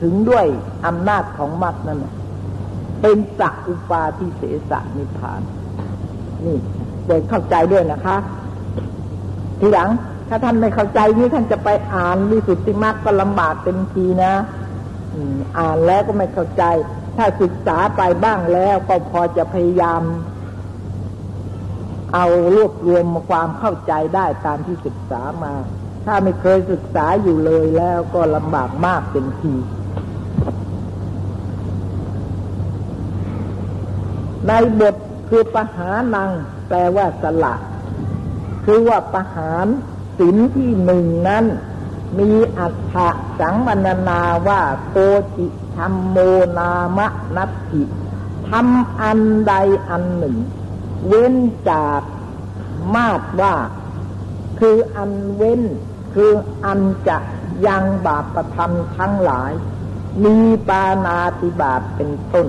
ถึงด้วยอำนาจของมรรคนั่นเป็นสัอุปาทิเสสะนิพพาน นี่เด็กเข้าใจด้วยนะคะ ทีหลัง ถ้าท่านไม่เข้าใจนี่ท่านจะไปอ่านวิสุทธิมรรคก็ลำบากเต็มทีนะ อ่านแล้วก็ไม่เข้าใจ ถ้าศึกษาไปบ้างแล้วก็พอจะพยายาม เอารวบรวมความเข้าใจได้ตามที่ศึกษามา ถ้าไม่เคยศึกษาอยู่เลยแล้วก็ลำบากมากเป็นทีในบทคือปหานัง แปลว่าสละ คือว่าปหารสินที่หนึ่งนั้น มีอัฏฐสังวรณนาว่าโกจิธรรมโมนามะนัตถิทำอันใดอันหนึ่ง เว้นจากมาดว่า คืออันเว้น คืออันจะยังบาปประทำทั้งหลาย มีปานาติบาตเป็นต้น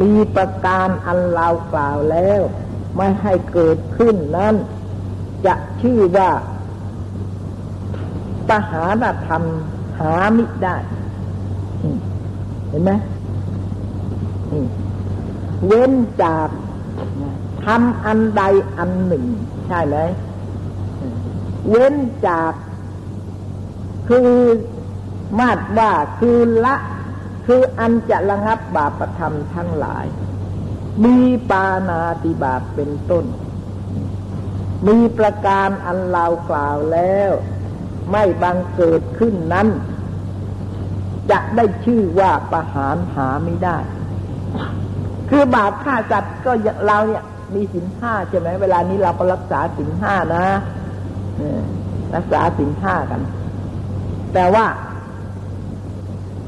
มีประการอันเรากล่าวแล้ว ไม่ให้เกิดขึ้นนั้น จะชื่อว่า ปหานธรรม หามิได้เห็นไหมเว้นจากทำอันใดอันหนึ่ง ใช่ไหมเว้นจาก คือมาดว่าคือละ คืออันจะระงับบาปธรรมทั้งหลาย มีปานาติบาปเป็นต้น มีประการอันเรากล่าวแล้ว ไม่บังเกิดขึ้นนั้น จะได้ชื่อว่าประหารหาไม่ได้ คือบาปฆ่าจัดก็เราเนี่ย มีสินห้าใช่ไหมเวลานี้เราก็รักษาสินห้านะรักษาสินห้ากัน แต่ว่า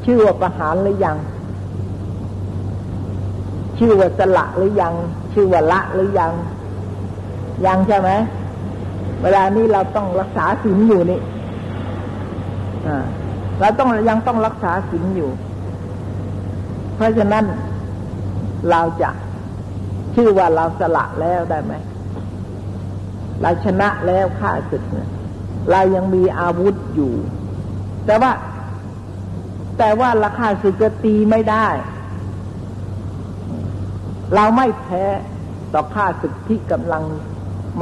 ชื่อว่าประหารหรือยัง ชื่อว่าสละหรือยัง ชื่อว่าละหรือยัง ยังใช่ไหมเวลานี้เราต้องรักษาสินอยู่นี่ เราต้องยังต้องรักษาศีลอยู่ เพราะฉะนั้นเราจะชื่อว่าเราสละแล้วได้ไหมเราชนะแล้วฆ่าศึกเนี่ยเรายังมีอาวุธอยู่ แต่ว่า แต่ว่าราคาสึกจะตีไม่ได้ เราไม่แพ้ต่อข้าศึกที่กำลัง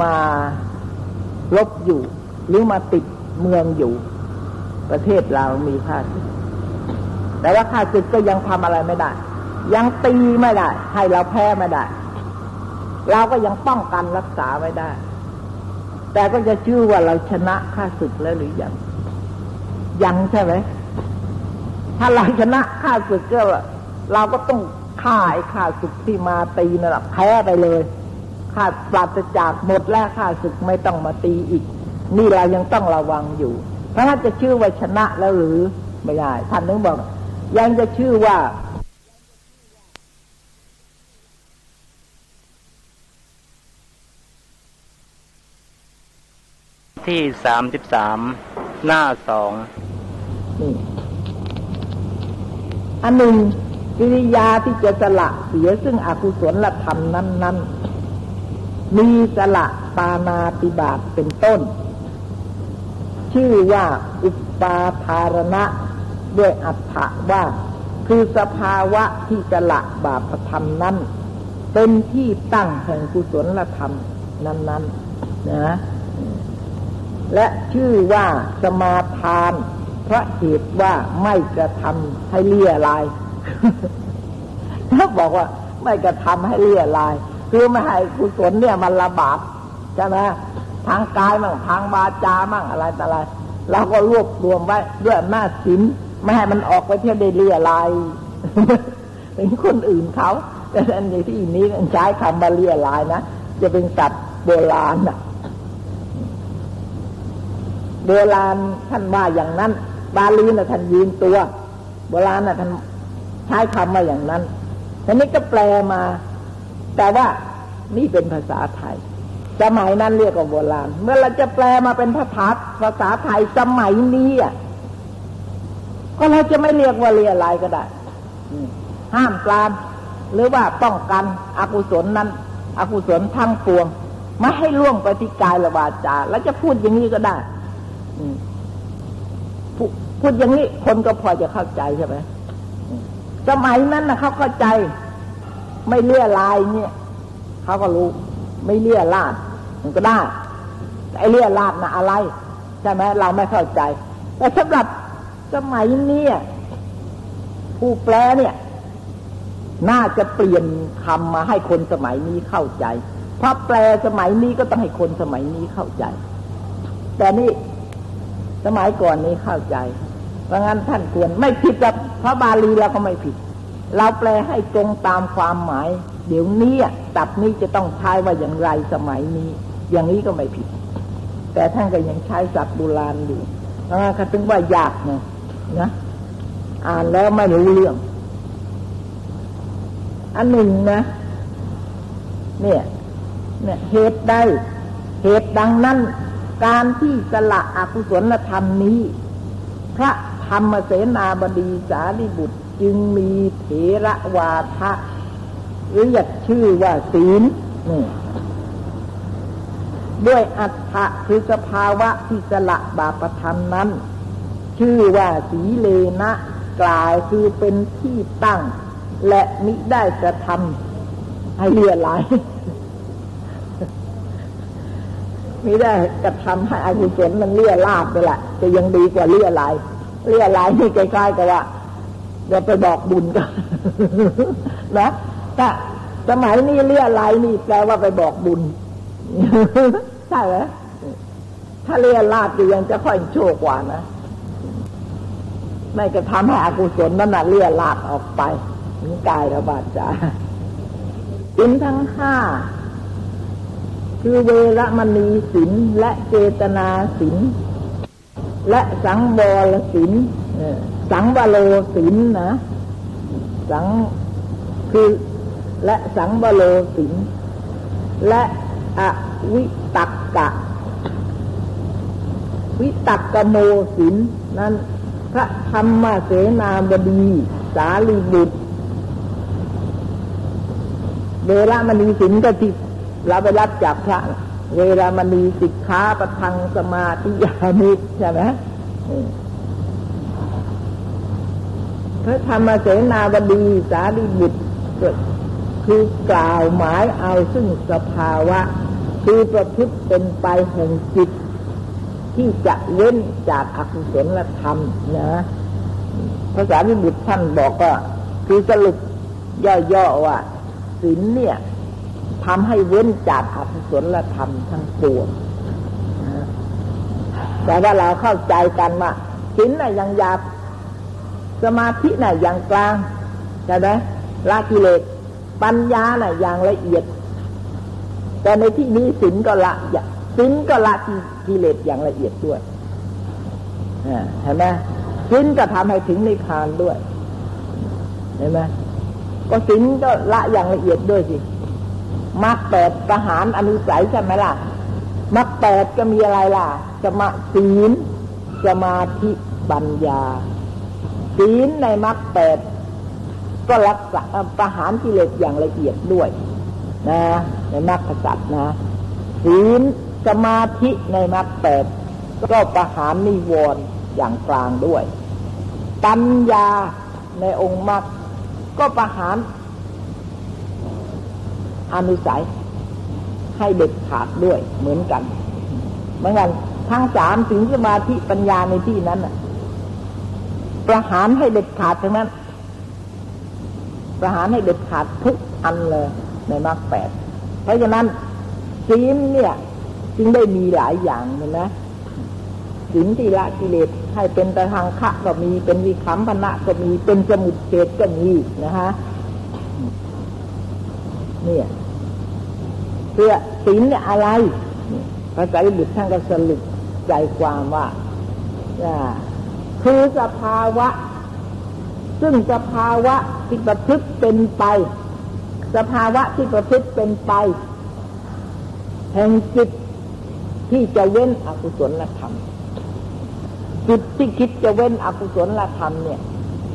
มาลบอยู่ หรือมาติดเมืองอยู่ ประเทศเรามีข้าศึกแต่ว่าข้าศึกก็ยังทำอะไรไม่ได้ ยังตีไม่ได้ ให้เราแพ้ไม่ได้ เราก็ยังป้องกันรักษาไว้ได้ แต่ก็จะชื่อว่าเราชนะข้าศึกแล้วหรือยัง ยังใช่ไหมถ้าเราชนะข้าศึกก็เราก็ต้องฆ่าไอ้ข้าศึกที่มาตีนั่นแหละแพ้ไปเลยข้าปราศจากหมดแล้วข้าศึกไม่ต้องมาตีอีก นี่เรายังต้องระวังอยู่ พราะถ้าจะชื่อว่าชนะแล้วหรือไม่ได้ท่านนึกบอก ยังจะชื่อว่า
ที่สามสิบสามหน้าสอง
นี่อันหนึ่งกิริยาที่จะสละเสียซึ่งอกุศลธรรมนั้น ๆ มีสละปานาติบาตเป็นต้น ชื่อว่าอุปาทารณะ ด้วยอัฏฐะว่า คือสภาวะที่จะละบาปธรรมนั้น เป็นที่ตั้งแห่งกุศลธรรมนั้นๆนะและชื่อว่าสมาทานพระเหตุว่าไม่กระทำให้เลี่ยลายถ้าบอกว่าไม่กระทำให้เลี่ยลาย คือไม่ให้กุศลเนี่ยมันระบาดใช่ไหม ทางกายมั่งทางบาจามั่งอะไรแต่อะไรเราก็รวบรวมไว้ด้วยหน้าศีลไม่ให้มันออกไปเที่ยวได้เลี่ยลายเป็นคนอื่นเขาแต่อันนี้ที่นี้ใช้คำว่าเลี่ยลายนะจะเป็นสัตว์โบราณนะโบราณท่านว่าอย่างนั้น บาลีนะท่านยืนตัว โบราณนะ่ะท่านใช้คำมาอย่างนั้นทีนี้ก็แปลมา แต่ว่านี่เป็นภาษาไทย สมัยนั้นเรียกว่าโบราณ เมื่อเราจะแปลมาเป็นภาษาภาษาไทยสมัยนี้อะก็เราจะไม่เรียกว่าเรียอะไรก็ได้ห้ามปรามหรือว่าป้องกันอกุศลนั้น อกุศลทั้งปวงไม่ให้ล่วงไปที่กายละวาจาแล้วจะพูดอย่างนี้ก็ได้พูดอย่างนี้คนก็พอจะเข้าใจใช่ไหมสมัยนั้นนะเขาเข้าใจ ไม่เลี่ยลายเนี่ยเขาก็รู้ ไม่เลี่ยลาด มันก็ได้ไอ้เลี่ยลาดนะอะไร ใช่ไหมเราไม่เข้าใจ แต่สำหรับสมัยนี้ผู้แปลเนี่ย น่าจะเปลี่ยนคำมาให้คนสมัยนี้เข้าใจเพราะแปลสมัยนี้ก็ต้องให้คนสมัยนี้เข้าใจ แต่นี่สมัยก่อนนี้เข้าใจ เพราะงั้นท่านควรไม่ผิดกับพระบาลีเราก็ไม่ผิด เราแปลให้ตรงตามความหมาย เดี๋ยวนี้ตับนี้จะต้องใช้ว่าอย่างไรสมัยนี้ อย่างนี้ก็ไม่ผิด แต่ท่านก็ยังใช้ศัพท์โบราณอยู่เพราะงั้นเขาถึงว่ายากนะนะอ่านแล้วไม่รู้เรื่อง อันหนึ่งนะ เนี่ย เนี่ยเหตุใดเหตุดังนั้น การที่สละอกุศลธรรมนี้ พระธรรมเสนาบดีสารีบุตรจึงมีเถระวาทะ เรียกชื่อว่าศีลนี่ด้วยอัตถะคือสภาวะที่สละบาปธรรมนั้น ชื่อว่าสีเลนะกล่าวคือเป็นที่ตั้ง และมิได้กระทำให้เลียลายมิได้กระทำให้อากุศลมันเลี่ยลาบไปแหละจะยังดีกว่าเลี่ยลายเลี่ยลายนี่ใกล้ๆกับว่าเดี๋ยวไปบอกบุญกันนะ ถ้าสมัยนี้เลี่ยลายนี่แปลว่าไปบอกบุญใช่ไหมถ้าเลี่ยลาบจะยังจะค่อยโชคกว่านะไม่กระทำให้อกุศลนั่นน่ะเลี่ยลาบออกไปถึงกายระบาดจ้าอินทั้งห้าคือเวรมณีศินและเจตนาศินและสังวรศินสังวโลศินนะ สังคือ และสังวโลศินและอวิตักกะ วิตักกโมศินนั้นพระธรรมเสนาบดี สาลีบุตรเวรมณีศินก็ที่เราไปรับจากพระ เวลามันมีสิกขาประทังสมาธิยามิใช่ไหมพระธรรมเสนาบดีสารีบุตร คือกล่าวหมายเอาซึ่งสภาวะ คือประพฤติเป็นไปแห่งจิต ที่จะเว้นจากอกุศลธรรมนะภาษาวิบุตรท่านบอกว่าคือสรุปย่อๆว่าศีลเนี่ยทำให้เว้นจากอกุศลธรรมทั้งปวงแต่ว่าเราเข้าใจกันว่าศีลน่ะยังหยาบสมาธิน่ะอย่างกลางใช่ไหมละกิเลส ปัญญาน่ะอย่างละเอียด แต่ในที่นี้ศีลก็ละศีลก็ละกิเลสอย่างละเอียดด้วยเห็นไหมศีลก็ทำให้ถึงในคานด้วยเห็นไหมก็ศีลก็ละอย่างละเอียดด้วยสิมรรคแปดประหารอนุสัยใช่ไหมล่ะมรรคแปดก็มีอะไรล่ะจะมาศีลสมาธิปัญญาศีลในมรรคแปด ก็รักษาประหารกิเลสอย่างละเอียดด้วยนะในมรรคสัตว์นะศีลสมาธิในมรรคแปดก็ประหารนิวรณ์อย่างกลางด้วย ปัญญาในองค์มรรคก็ประหารอนุสัยให้เด็ดขาดด้วยเหมือนกัน เหมือนกันทั้งสามถึงสมาธิปัญญาในที่นั้นประหารให้เด็ดขาดทั้งนั้น ประหารให้เด็ดขาดทุกอันเลยในมรรคแปดเพราะฉะนั้นศีลเนี่ย จึงได้มีหลายอย่างเห็นไหมศีลที่ละกิเลสให้เป็นตะทางคะก็มีเป็นวิคัมพนะก็มีเป็นสมุดเฉดก็มีนะฮะเนี่ยเพื่อศีลเนี่ยอะไรพระไตรปิฎกท่านก็สรุปใจความว่าคือสภาวะ ซึ่งสภาวะที่ประพฤติเป็นไป สภาวะที่ประพฤติเป็นไป แห่งจิตที่จะเว้นอกุศลธรรมจิตที่คิดจะเว้นอกุศลธรรมเนี่ย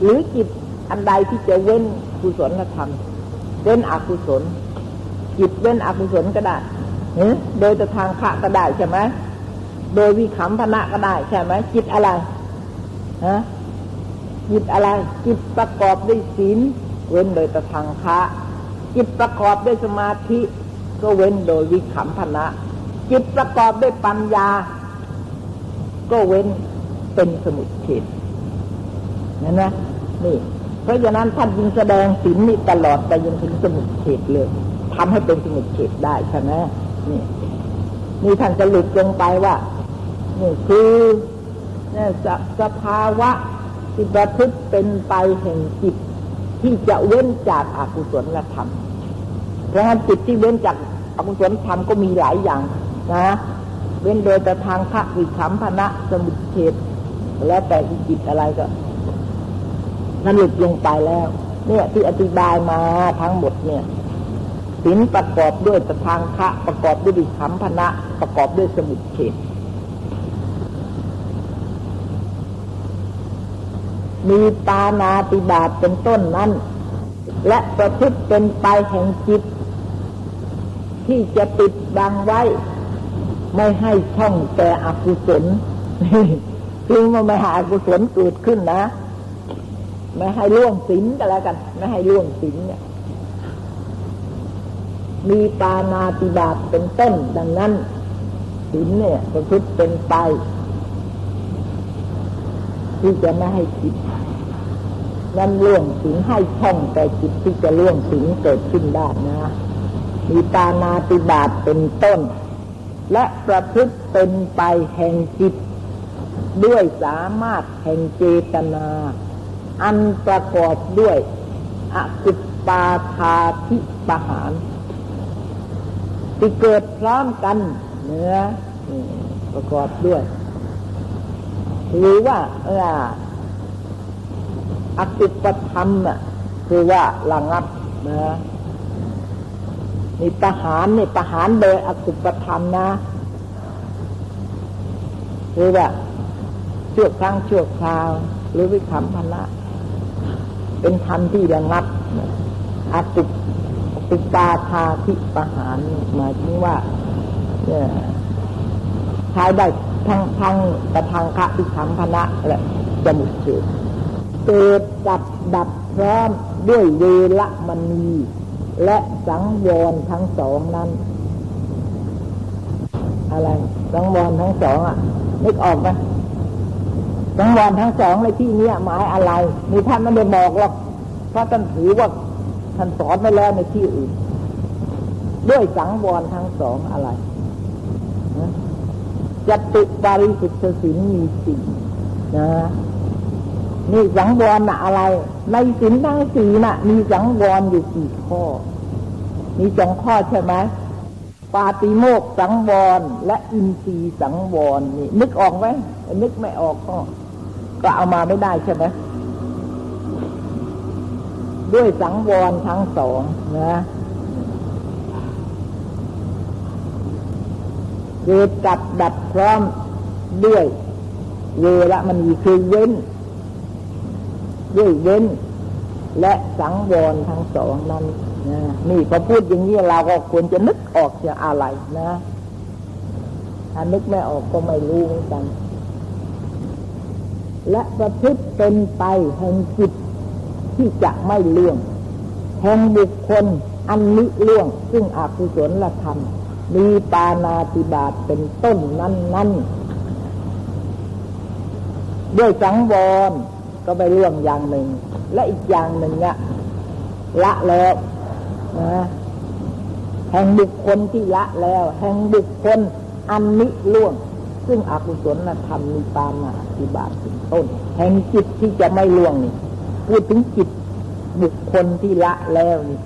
หรือจิตอันใดที่จะเว้นกุศลธรรม เว้นอกุศล จิตเว้นอกุศลก็ได้โดยทางขะก็ได้ใช่ไหมโดยวิขำพนะก็ได้ใช่ไหมจิตอะไรฮะ จิตอะไร จิตประกอบด้วยศีล เว้นโดยตะทางคะ จิตประกอบด้วยสมาธิ ก็เว้นโดยวิขำพนะ จิตประกอบด้วยปัญญา ก็เว้นเป็นสมุทเฉดนั่นะนี่ เพราะฉะนั้นท่านจึงแสดงศีลนี่ตลอดไปจนถึงสมุทเฉดเลยทำให้เป็นสมุทเฉดได้ใช่ไหมนี่นี่ท่านจะหลุดลงไปว่านี่คือนี่สสภาวะ ที่ประพฤติเป็นไปแห่งจิตที่จะเว้นจากอากุศลธรรม เพราะฉะนั้นจิตที่เว้นจากอกุศลธรรมก็มีหลายอย่างนะเว้นโดยแต่ทางพระวิคัมพนะสมุทเฉดแล้วแต่จิตอะไรก็นั่นหลุดลงไปแล้ว เนี่ยที่อธิบายมาทั้งหมดเนี่ยศีลประกอบด้วยตะทางคะประกอบด้วยดิคัมพนะประกอบด้วยสมุทเฉด มีตานาติบาตเป็นต้นนั้น และประพฤติเป็นไปแห่งจิต ที่จะปิดบังไว้ ไม่ให้ช่องแต่อกุศลคือมันไม่ห้อกุศลเกิดขึ้นนะ ไม่ให้ล่วงศีลก็แล้วกัน ไม่ให้ล่วงศีลเนี่ย มีปานาติบาตเป็นต้นดังนั้นศีลเนี่ยประพฤติเป็นไป ที่จะไม่ให้จิตนั้นล่วงสิงให้ช่องแต่จิตที่จะล่วงสิงเกิดขึ้นได้นะมีตานาติบาตเป็นต้น และประพฤติเป็นไปแห่งจิต ด้วยสามารถแห่งเจตนา อันประกอบด้วยอกุปาทาธิปหารที่เกิดพร้อมกันเนื้อประกอบด้วย หรือว่าเอออติปธรรมน่ะคือว่าระงับนะนี่ประหารนี่ประหารโดยอติปธรรมนะคือว่าชั่วครั้งชั่วคราว หรือวิคัมพนะเป็นธรรมที่ระงับอติติปาทาธิประหารหมายถึงว่าเนี่ยใช้ได้ ทั้งทั้งกระทางคะวิคัมพนะและจมุเฉดเกิดกับดับพร้อมด้วยเวลมณี และสังวรทั้งสองนั้น อะไร สังวรทั้งสองอะ นึกออกไหมสังวรทั้งสองในที่นี้หมายอะไรมีท่านไม่ได้บอกหรอกเพราะท่านถือว่าท่านสอนไปแล้วในที่อื่น ด้วยสังวรทั้งสองอะไร จตุบาริสุทธิ์สินมีสี่นะนี่สังวรน่ะอะไร ในสินทั้งสี่น่ะ มีสังวรอยู่สี่ข้อ มีสองข้อใช่ไหมปาติโมกสังวรและอินทรีสังวรนี่ นึกออกไหมนึกไม่ออกก็ก็เอามาไม่ได้ใช่ไหมด้วยสังวรทั้งสองนะ เกิดกับดับพร้อมด้วยเวละมันมีคือเว้น ด้วยเว้น และสังวรทั้งสองนั้นนะนี่พอพูดอย่างนี้เราก็ควรจะนึกออกจะอะไรนะถ้านึกไม่ออกก็ไม่รู้เหมือนกัน และประพฤติเป็นไปแห่งจิตที่จะไม่เลื่องแห่งบุคคลอันนิเลื่องซึ่งอาภุศลธรรม มีปานาติบาตเป็นต้นนั้นนั้นด้วยสังวรก็ไปเรื่องอย่างหนึ่ง และอีกอย่างหนึ่งเนี่ยละแล้วนะแห่งบุคคลที่ละแล้ว แห่งบุคคลอันนิล่วง ซึ่งอกุศลธรรมมีปานาติบาตเป็นต้น แห่งจิตที่จะไม่ล่วงนี่พูดถึงจิตบุคคลที่ละแล้วนี่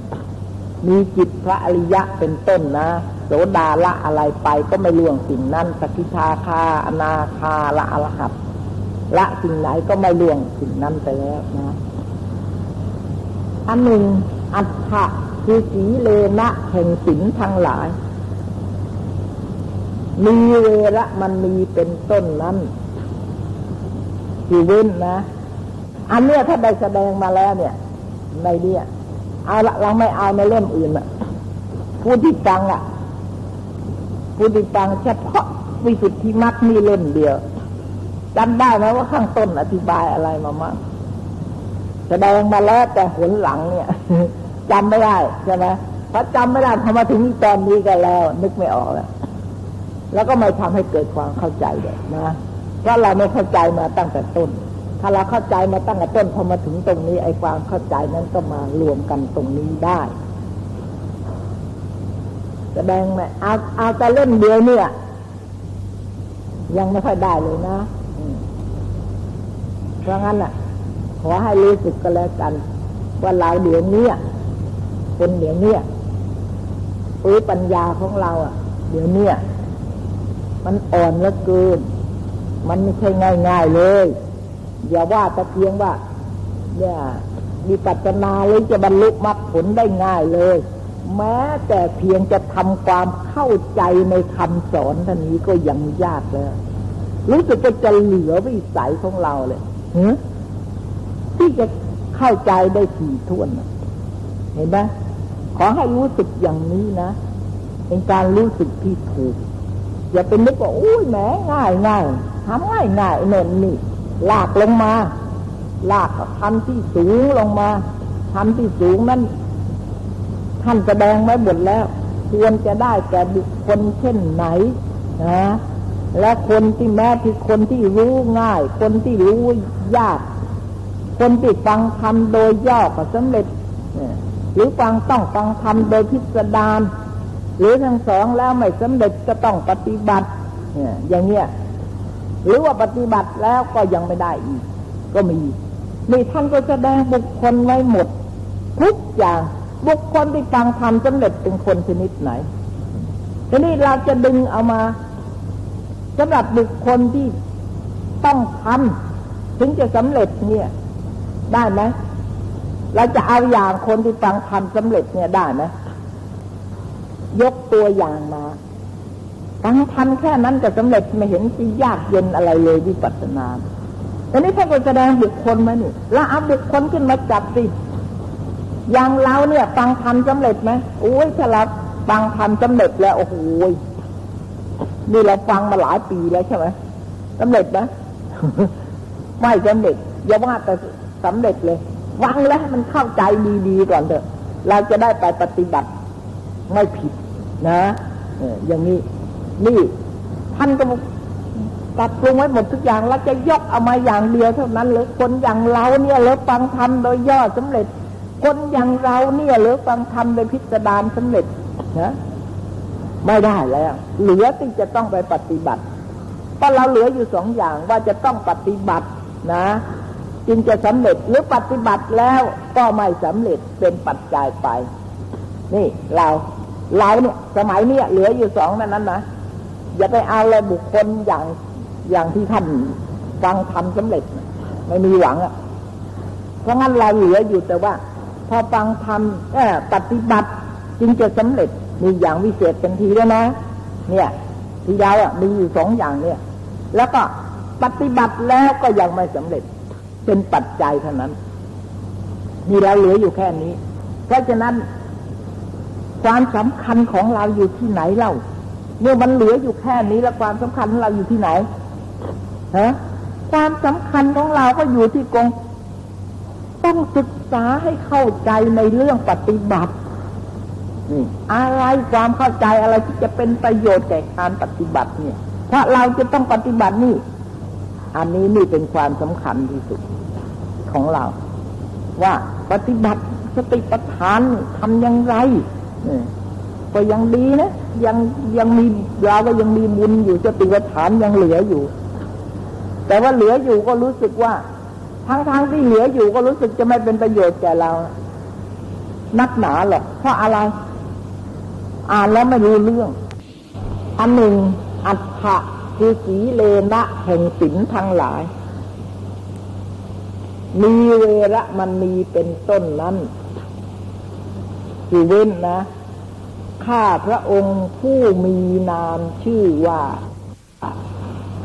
มีจิตพระอริยะเป็นต้นนะ โสดาละอะไรไปก็ไม่ล่วงสิ่งนั้นสกิทาคาอนาคาละอรหัตละสิ่งไหนก็ไม่ล่วงสิ่งนั้นไปแล้วนะอันหนึ่งอัฏฐะคือสีเลนะแห่งสินทั้งหลาย มีเวระมันมีเป็นต้นนั้นคือเว้นนะ อันเนี้ยถ้าได้แสดงมาแล้วเนี่ยในเนี้ยเอาละเราไม่เอาในเล่มอื่นอะผู้ที่ฟังอะ ผู้ที่ฟังเฉพาะวิสุทธิมรรคนี่เล่มเดียวจำได้ไหมว่าข้างต้นอธิบายอะไรมามั่งแสดงมาแล้วแต่หนหลังเนี่ยจำไม่ได้ใช่ไหมเพราะจำไม่ได้พอมาถึงตอนนี้ก็แล้ว นึกไม่ออกแล้วแล้วก็ไม่ทำให้เกิดความเข้าใจเลยนะเพราะเราไม่เข้าใจมาตั้งแต่ต้น ถ้าเราเข้าใจมาตั้งแต่ต้นพอมาถึงตรงนี้ไอ้ความเข้าใจนั้นก็มารวมกันตรงนี้ได้ แสดงไหมเอาเอาแต่เล่นเดียวเนี่ย ยังไม่ค่อยได้เลยนะเพราะงั้นอะ ขอให้รู้สึกก็แล้วกัน ว่าเราเดี๋ยวนี้คนเดี๋ยวนี้ปื้ปัญญาของเรา อะ เดี๋ยวนี้มันอ่อนเหลือเกิน มันไม่ใช่ง่ายๆเลย อย่าว่าแต่เพียงว่า เนี่ยมีปัจนาเลยจะบรรลุมรรคผลได้ง่ายเลย แม้แต่เพียงจะทำความเข้าใจในคำสอนท่านนี้ก็ยังยากเลยรู้สึกว่าจะเหลือวิสัยของเราเลยที่จะเข้าใจได้ถี่ถ้วนเห็นไหมขอให้รู้สึกอย่างนี้นะ เป็นการรู้สึกที่ถูก อย่าเป็นนึกว่าอุ้ยแหมง่ายง่ายทำง่ายง่ายเนินนี่ลากลงมา ลากทำที่สูงลงมาทำที่สูงนั้น ท่านแสดงไว้หมดแล้ว ควรจะได้แก่บุคคลเช่นไหนนะและคนที่แม้ที่คนที่รู้ง่าย คนที่รู้ยาก คนที่ฟังธรรมโดยย่อก็สำเร็จ หรือฟังต้องฟังธรรมโดยพิสดารหรือทั้งสองแล้วไม่สำเร็จก็ต้องปฏิบัติอย่างเนี้ยหรือว่าปฏิบัติแล้วก็ยังไม่ได้อีก ก็มีนี่ท่านก็แสดงบุคคลไว้หมด ทุกอย่าง บุคคลที่ฟังธรรมสำเร็จเป็นคนชนิดไหนทีนี้เราจะดึงเอามาสำหรับบุคคลที่ต้องทำถึงจะสำเร็จเนี่ย ได้ไหมเราจะเอาอย่างคนที่ฟังทำสำเร็จเนี่ยได้ไหมยกตัวอย่างมาฟังทำแค่นั้นก็สำเร็จไม่เห็นที่ยากเย็นอะไรเลยวิปัสสนาแต่นี้ท่านก็แสดงบุคคลมานี่แล้วเอาบุคคลขึ้นมาจับสิ อย่างเราเนี่ย ฟังทำสำเร็จไหมโอ้ยถ้าเราฟังทำสำเร็จแล้วโอ้โหนี่เราฟังมาหลายปีแล้วใช่ไหมสำเร็จไหมไม่สำเร็จอย่าว่าแต่สำเร็จเลยวังแล้วให้มันเข้าใจดีๆก่อนเถอะ เราจะได้ไปปฏิบัติไม่ผิดนะเอออย่างนี้ นี่ท่านก็ตัดปรุงไว้หมดทุกอย่างแล้วจะยกเอามาอย่างเดียวเท่านั้นเลยคนอย่างเราเนี่ยเลยฟังธรรมโดยย่อสำเร็จ คนอย่างเราเนี่ยเหลยฟังธรรมโดยพิสดารสำเร็จนะไม่ได้แล้ว เหลือที่จะต้องไปปฏิบัติเพราะเราเหลืออยู่สองอย่างว่าจะต้องปฏิบัตินะ จึงจะสำเร็จหรือปฏิบัติแล้วก็ไม่สำเร็จเป็นปัจจัยไป นี่เราเราเนี่ยสมัยเนี้ยเหลืออยู่สองนั้นนั้นนะอย่าไปเอาเลยบุคคลอย่างอย่างที่ท่านฟังทำสำเร็จ ไม่มีหวังอะเพราะงั้นเราเหลืออยู่แต่ว่า พอฟังทำปฏิบัติจึงจะสำเร็จมีอย่างวิเศษเป็นทีแล้วนะ เนี่ยที่ยาวมีอยู่สองอย่างเนี่ย แล้วก็ปฏิบัติแล้วก็ยังไม่สำเร็จ เป็นปัจจัยเท่านั้น มีเราเหลืออยู่แค่นี้ เพราะฉะนั้น ความสำคัญของเราอยู่ที่ไหนเล่าเมื่อมันเหลืออยู่แค่นี้แล้วความสำคัญของเราอยู่ที่ไหนฮะความสำคัญของเราก็อยู่ที่กอง ต้องศึกษาให้เข้าใจในเรื่องปฏิบัตินี่อะไรความเข้าใจอะไรที่จะเป็นประโยชน์แก่การปฏิบัติเนี่ยเพราะเราจะต้องปฏิบัตินี่ อันนี้นี่เป็นความสำคัญที่สุดของเรา ว่าปฏิบัติสติปัฏฐานทำอย่างไรก็ยังดีนะยังยังมีเราก็ยังมีบุญอยู่สติปัฏฐานยังเหลืออยู่ แต่ว่าเหลืออยู่ก็รู้สึกว่า ทั้งๆทที่เหลืออยู่ก็รู้สึกจะไม่เป็นประโยชน์แก่เรา นักหนาหรอกเพราะอะไร อ่านแล้วไม่รู้เรื่อง อันหนึ่ง อัฏฐะคือสีเลนะแห่งศีลทั้งหลาย มีเวระมันมีเป็นต้นนั้นคือเว้นนะ ข้าพระองค์ผู้มีนามชื่อว่า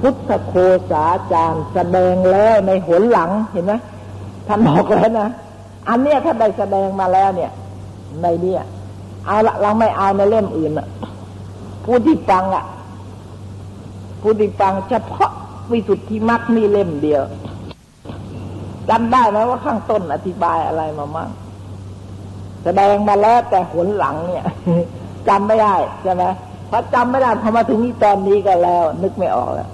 พุทธโคสาจารย์แสดงแล้วในหนหลังเห็นไหมท่านบอกแล้วนะอันเนี้ยถ้าได้แสดงมาแล้วเนี่ย ในเนี้ยเอาละเราไม่เอาในเล่มอื่นอะผู้ที่ฟังอะผู้ที่ฟังเฉพาะวิสุทธิมรรคนี่เล่มเดียวจำได้ไหมว่าข้างต้นอธิบายอะไรมามั่งแสดงมาแล้วแต่หนหลังเนี่ยจำไม่ได้ใช่ไหมพอจำไม่ได้พอมาถึงนี้ตอนนี้ก็แล้ว นึกไม่ออกแล้ว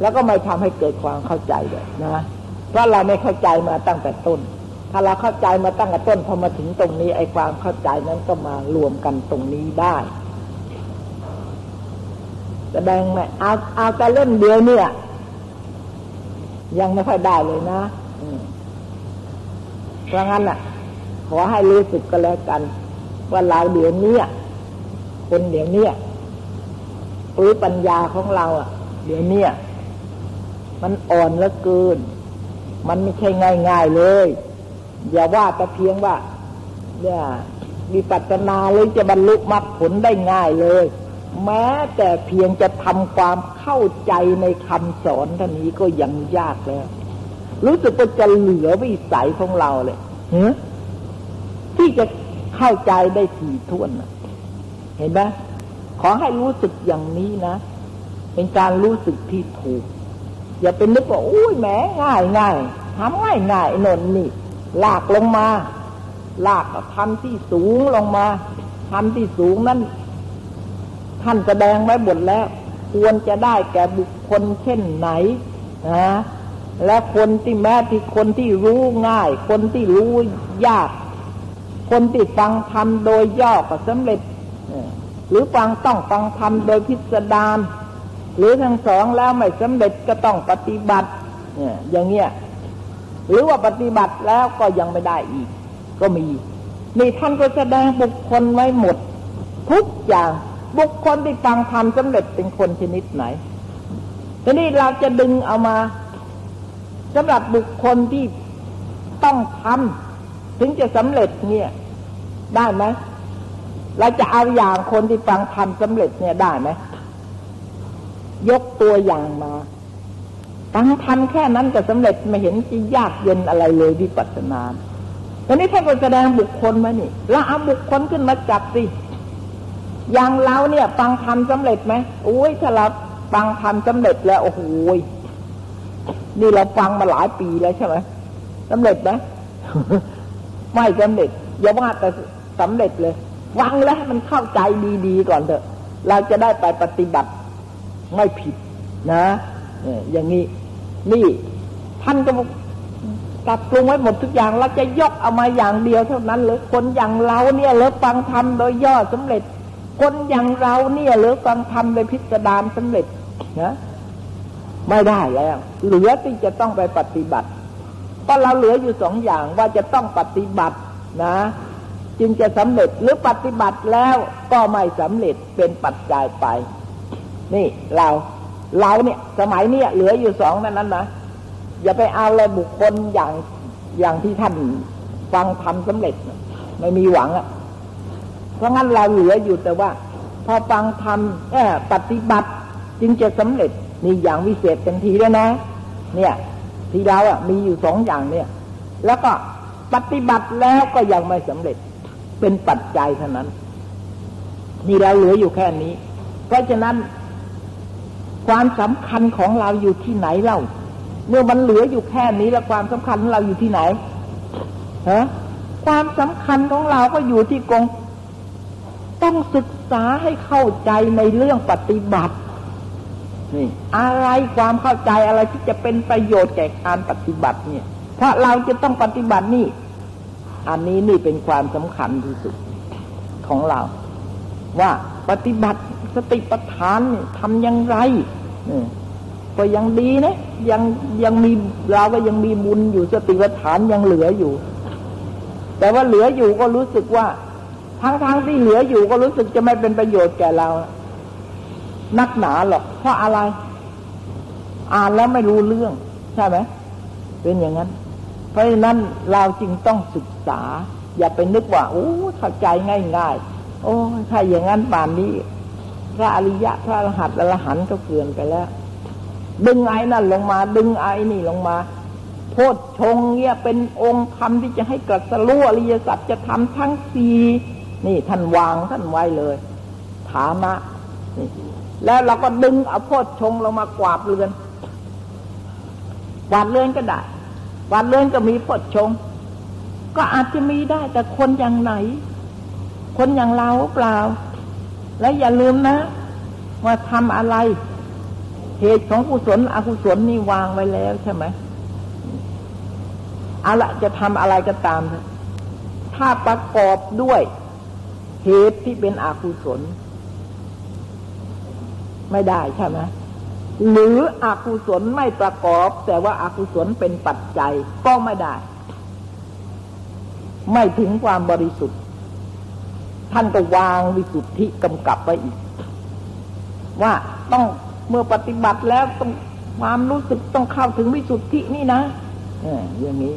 แล้วก็ไม่ทำให้เกิดความเข้าใจเลยนะเพราะเราไม่เข้าใจมาตั้งแต่ต้น ถ้าเราเข้าใจมาตั้งแต่ต้นพอมาถึงตรงนี้ไอ้ความเข้าใจนั้นก็มารวมกันตรงนี้ได้แสดงไหมเอาเอาแต่เล่นเดียวเนี่ย ยังไม่ค่อยได้เลยนะเพราะงั้นอะ ขอให้รู้สึกก็แล้วกัน ว่าเราเดี๋ยวนี้คนเดี๋ยวนี้หรือปัญญาของเราอะ เดี๋ยวนี้ มันอ่อนเหลือเกิน มันไม่ใช่ง่ายๆเลย อย่าว่าแต่เพียงว่าเนี่ยมีปัจนาเลยจะบรรลุมรรคผลได้ง่ายเลย แม้แต่เพียงจะทำความเข้าใจในคำสอนท่านนี้ก็ยังยากแล้ว รู้สึกว่าจะเหลือวิสัยของเราเลยที่จะเข้าใจได้ถี่ถ้วนเห็นไหมขอให้รู้สึกอย่างนี้นะ เป็นการรู้สึกที่ถูก อย่าเป็นนึกว่าอุ้ยแหมง่ายง่ายทำง่ายง่ายนนนี่ลากลงมา ลากทำที่สูงลงมาทำที่สูงนั้นท่านแสดงไว้หมดแล้ว ควรจะได้แก่บุคคลเช่นไหนนะและคนที่แม้ที่คนที่รู้ง่าย คนที่รู้ยาก คนที่ฟังธรรมโดยย่อก็สำเร็จ หรือฟังต้องฟังธรรมโดยพิสดาร หรือทั้งสองแล้วไม่สำเร็จก็ต้องปฏิบัติเนี่ยอย่างเงี้ยหรือว่าปฏิบัติแล้วก็ยังไม่ได้อีก ก็มีนี่ท่านก็แสดงบุคคลไว้หมด ทุกอย่างบุคคลที่ฟังธรรมสำเร็จเป็นคนชนิดไหนทีนี้เราจะดึงเอามาสำหรับบุคคลที่ต้องทำถึงจะสำเร็จเนี่ยได้ไหมเราจะเอาอย่างคนที่ฟังทำสำเร็จเนี่ยได้ไหม ยกตัวอย่างมาฟังทำแค่นั้นก็สำเร็จไม่เห็นจะยากเย็นอะไรเลยวิปัสสนาตอนนี้ท่านก็แสดงบุคคลมานี่เราเอาบุคคลขึ้นมาจับสิอย่างเราเนี่ย ฟังทำสำเร็จไหมโอ้ยถ้าเราฟังทำสำเร็จแล้วโอ้โหนี่เราฟังมาหลายปีแล้วใช่ไหมสำเร็จไหมไม่สำเร็จอย่าว่าแต่สำเร็จเลยวังแล้วให้มันเข้าใจดีๆก่อนเถอะ เราจะได้ไปปฏิบัติ ไม่ผิดนะอย่างนี้นี่ท่านก็ตัดปรุงไว้หมดทุกอย่างเราจะยกเอามาอย่างเดียวเท่านั้นเลยคนอย่างเราเนี่ยหลือฟังธรรมโดยย่อสำเร็จ คนอย่างเราเนี่ยหลือฟังธรรมโดยพิสดารสำเร็จนะไม่ได้แล้ว เหลือที่จะต้องไปปฏิบัติก็เราเหลืออยู่สองอย่างว่าจะต้องปฏิบัตินะ จึงจะสำเร็จหรือปฏิบัติแล้วก็ไม่สำเร็จเป็นปัจจัยไป นี่เราเราเนี่ยสมัยเนี้ยเหลืออยู่สองนั้นนั้นนะอย่าไปเอาเลยบุคคลอย่างอย่างที่ท่านฟังทำสำเร็จ ไม่มีหวังอะ่ะ เพราะงั้นเราเหลืออยู่แต่ว่า พอฟังทำเออปฏิบัติจึงจะสำเร็จนี่อย่างวิเศษเต็มทีแล้วนะ เนี่ย ที่เราอะ มีอยู่สองอย่างเนี่ย แล้วก็ปฏิบัติแล้วก็ยังไม่สำเร็จ เป็นปัจจัยเท่านั้น นี่เราเหลืออยู่แค่นี้ เพราะฉะนั้น ความสำคัญของเราอยู่ที่ไหนเล่า เมื่อมันเหลืออยู่แค่นี้แล้วความสำคัญของเราอยู่ที่ไหนฮะความสำคัญของเราก็อยู่ที่กง ต้องศึกษาให้เข้าใจในเรื่องปฏิบัตินี่อะไรความเข้าใจอะไรที่จะเป็นประโยชน์แก่การปฏิบัติเนี่ย เพราะเราจะต้องปฏิบัตินี่ อันนี้นี่เป็นความสำคัญที่สุดของเรา ว่าปฏิบัติ สติปัฏฐานนี่ทำอย่างไรก็ยังดีนะ ยังยังมีเราก็ยังมีบุญอยู่สติปัฏฐานยังเหลืออยู่ แต่ว่าเหลืออยู่ก็รู้สึกว่าทั้งๆทที่เหลืออยู่ก็รู้สึกจะไม่เป็นประโยชน์แก่เรา นักหนาหรอก เพราะอะไร อ่านแล้วไม่รู้เรื่อง ใช่ไหมเป็นอย่างนั้น เพราะฉะนั้นเราจึงต้องศึกษา อย่าไปนึกว่าโอ้เข้าใจง่ายๆโอ้ถ้าอย่างนั้นป่านนี้ พระอริยะ พระอรหันต์อรหันก็เกินไปแล้ว ดึงไอ้นั่นลงมา ดึงไอ้นี่ลงมา โพดชงเนี่ยเป็นองค์ธรรมที่จะให้กัสรู้อริยสัจจะทำทั้งสี่นี่ท่านวางท่านไว้เลยฐานะนี่แล้วเราก็ดึงเอาโพดชงลงมากวาดเรือนวาดเรือนก็ได้วาดเรือนก็มีโพดชงก็อาจจะมีได้แต่คนอย่างไหน คนอย่างเราเปล่า และอย่าลืมนะ ว่าทำอะไร เหตุของกุศลอกุศลนี่วางไว้แล้วใช่ไหมเอาละจะทำอะไรก็ตาม ถ้าประกอบด้วย เหตุที่เป็นอกุศล ไม่ได้ใช่ไหมหรืออกุศลไม่ประกอบ แต่ว่าอากุศลเป็นปัจจัยก็ไม่ได้ ไม่ถึงความบริสุทธิ์ ท่านก็วางวิสุทธิกำกับไว้อีก ว่าต้องเมื่อปฏิบัติแล้วต้องความรู้สึกต้องเข้าถึงวิสุทธินี่นะเอออย่างนี้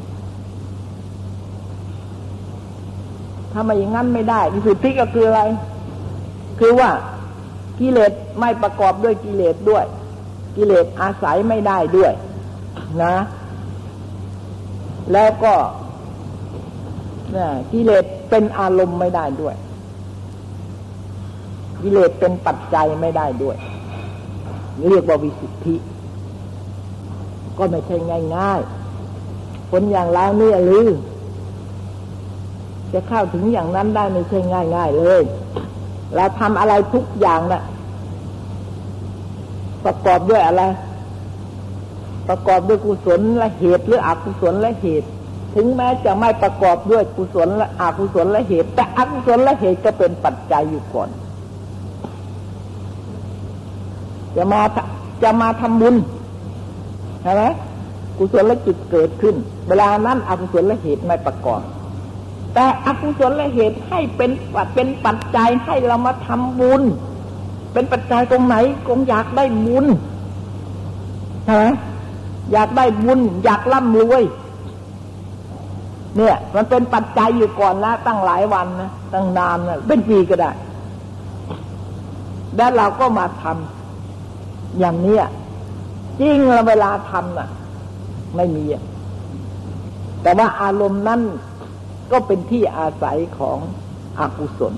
ถ้าไม่อย่างนั้นไม่ได้ วิสุทธิก็คืออะไร คือว่ากิเลสไม่ประกอบด้วยกิเลสด้วย กิเลสอาศัยไม่ได้ด้วย นะ แล้วก็นะกิเลสเป็นอารมณ์ไม่ได้ด้วย กิเลสเป็นปัจจัยไม่ได้ด้วย เรียกว่าวิสุทธิ ก็ไม่ใช่ง่ายๆคนอย่างเราเนี่ยหรือ จะเข้าถึงอย่างนั้นได้ไม่ใช่ง่าย ๆ เลย เราทำอะไรทุกอย่างนะ่ะ ประกอบด้วยอะไร ประกอบด้วยกุศลและเหตุหรืออกุศลและเหตุถึงแม้จะไม่ประกอบด้วยกุศลและอกุศลและเหตุ แต่อกุศลและเหตุก็เป็นปัจจัยอยู่ก่อน จะมาจะมาทำบุญใช่ไหมกุศลจิตเกิดขึ้น เวลานั้นอกุศลเหตุไม่ประกอบ แต่อกุศลเหตุให้เป็นเป็นปัจจัยให้เรามาทำบุญ เป็นปัจจัยตรงไหนคงอยากได้บุญใช่ไหมอยากได้บุญ อยากร่ำรวย เนี่ย มันเป็นปัจจัยอยู่ก่อนแล้วตั้งหลายวันนะตั้งนานนะเป็นปีก็ได้ แล้วเราก็มาทำ อย่างเนี้ยจริงเราเวลาทำน่ะ ไม่มีอะแต่ว่าอารมณ์นั้นก็เป็นที่อาศัยของอกุศล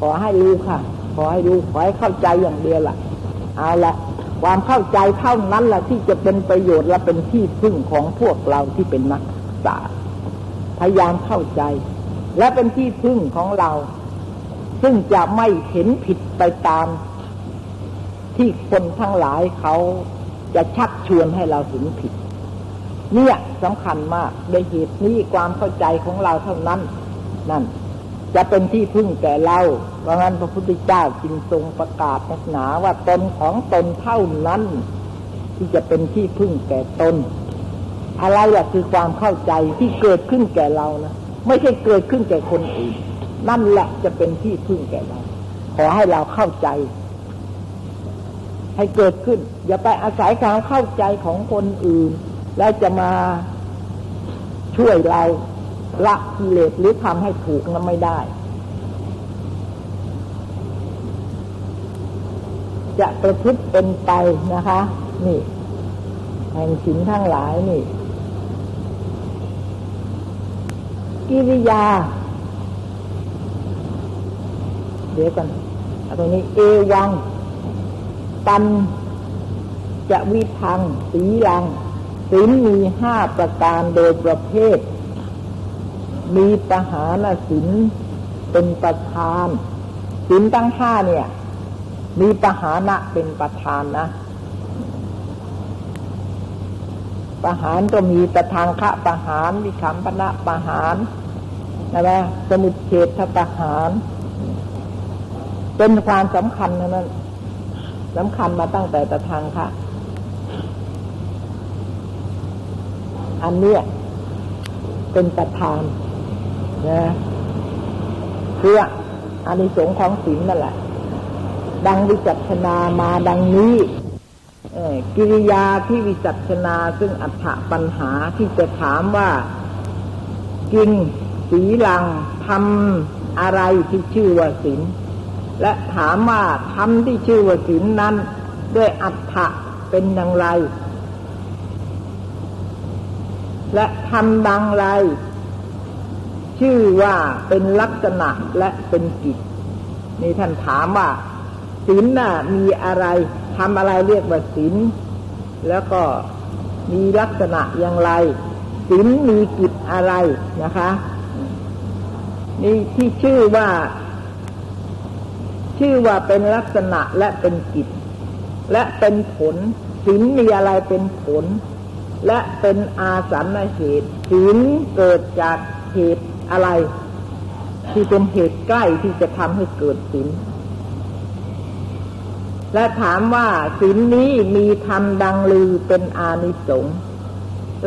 ขอให้รู้ค่ะ ขอให้รู้ ขอให้เข้าใจอย่างเดียวล่ะ เอาละความเข้าใจเท่านั้นแหละที่จะเป็นประโยชน์และเป็นที่พึ่งของพวกเราที่เป็นนักศึกษาพยายามเข้าใจ และเป็นที่พึ่งของเรา ซึ่งจะไม่เห็นผิดไปตาม ที่คนทั้งหลายเขาจะชักชวนให้เราเห็นผิด เนี่ยสำคัญมากในเหตุนี้ความเข้าใจของเราเท่านั้น นั่น จะเป็นที่พึ่งแก่เราเพราะงั้นพระพุทธเจ้าจึงทรงประกาศนักหนาว่าตนของตนเท่านั้น ที่จะเป็นที่พึ่งแก่ตน อะไรล่ะคือความเข้าใจที่เกิดขึ้นแก่เรานะไม่ใช่เกิดขึ้นแก่คนอื่น นั่นแหละจะเป็นที่พึ่งแก่เรา ขอให้เราเข้าใจ ให้เกิดขึ้น อย่าไปอาศัยความเข้าใจของคนอื่น แล้วจะมาช่วยเราละกิเลสหรือทำให้ถูกนั้นไม่ได้ จะประพฤติเป็นไปนะคะ นี่แห่งสินทั้งหลายนี่ กิริยา เดี๋ยวกันเอาตรงนี้ เอวัง ปันจะวิทัง สีลังศีลมีห้าประการโดยประเภท มีปหานศีลเป็นประธานศีลตั้งห้าเนี่ย มีปหานะเป็นประธานนะประหารก็มีตะทางคะประหารมีขำปณะประหารนะนะสมุดเฉทประหาร เป็นความสำคัญนั้น สำคัญมาตั้งแต่ตะทางค่ะ อันเนี้ยเป็นประธานนะเพื่ออานิสงส์ของศีลนั่นแหละ ดังวิจัชนามาดังนี้กิริยาที่วิจัชนาซึ่งอัฏฐปัญหาที่จะถามว่า กินสีลังทำอะไรที่ชื่อว่าศีล และถามว่าทำที่ชื่อว่าศีลนั้น ด้วยอัฏฐะเป็นอย่างไร และทำดังไร ชื่อว่าเป็นลักษณะและเป็นกิจนี่ท่านถามว่าศีลน่ะมีอะไรทำอะไรเรียกว่าศีลแล้วก็มีลักษณะอย่างไรศีลมีกิจอะไรนะคะ นี่ที่ชื่อว่า ชื่อว่าเป็นลักษณะและเป็นกิจ และเป็นผลศีลมีอะไรเป็นผล และเป็นอาสันเหตุศีลเกิดจากเหตุอะไร ที่เป็นเหตุใกล้ที่จะทำให้เกิดศีลและถามว่าศีลนี้มีธรรมดังลือเป็นอานิสงส์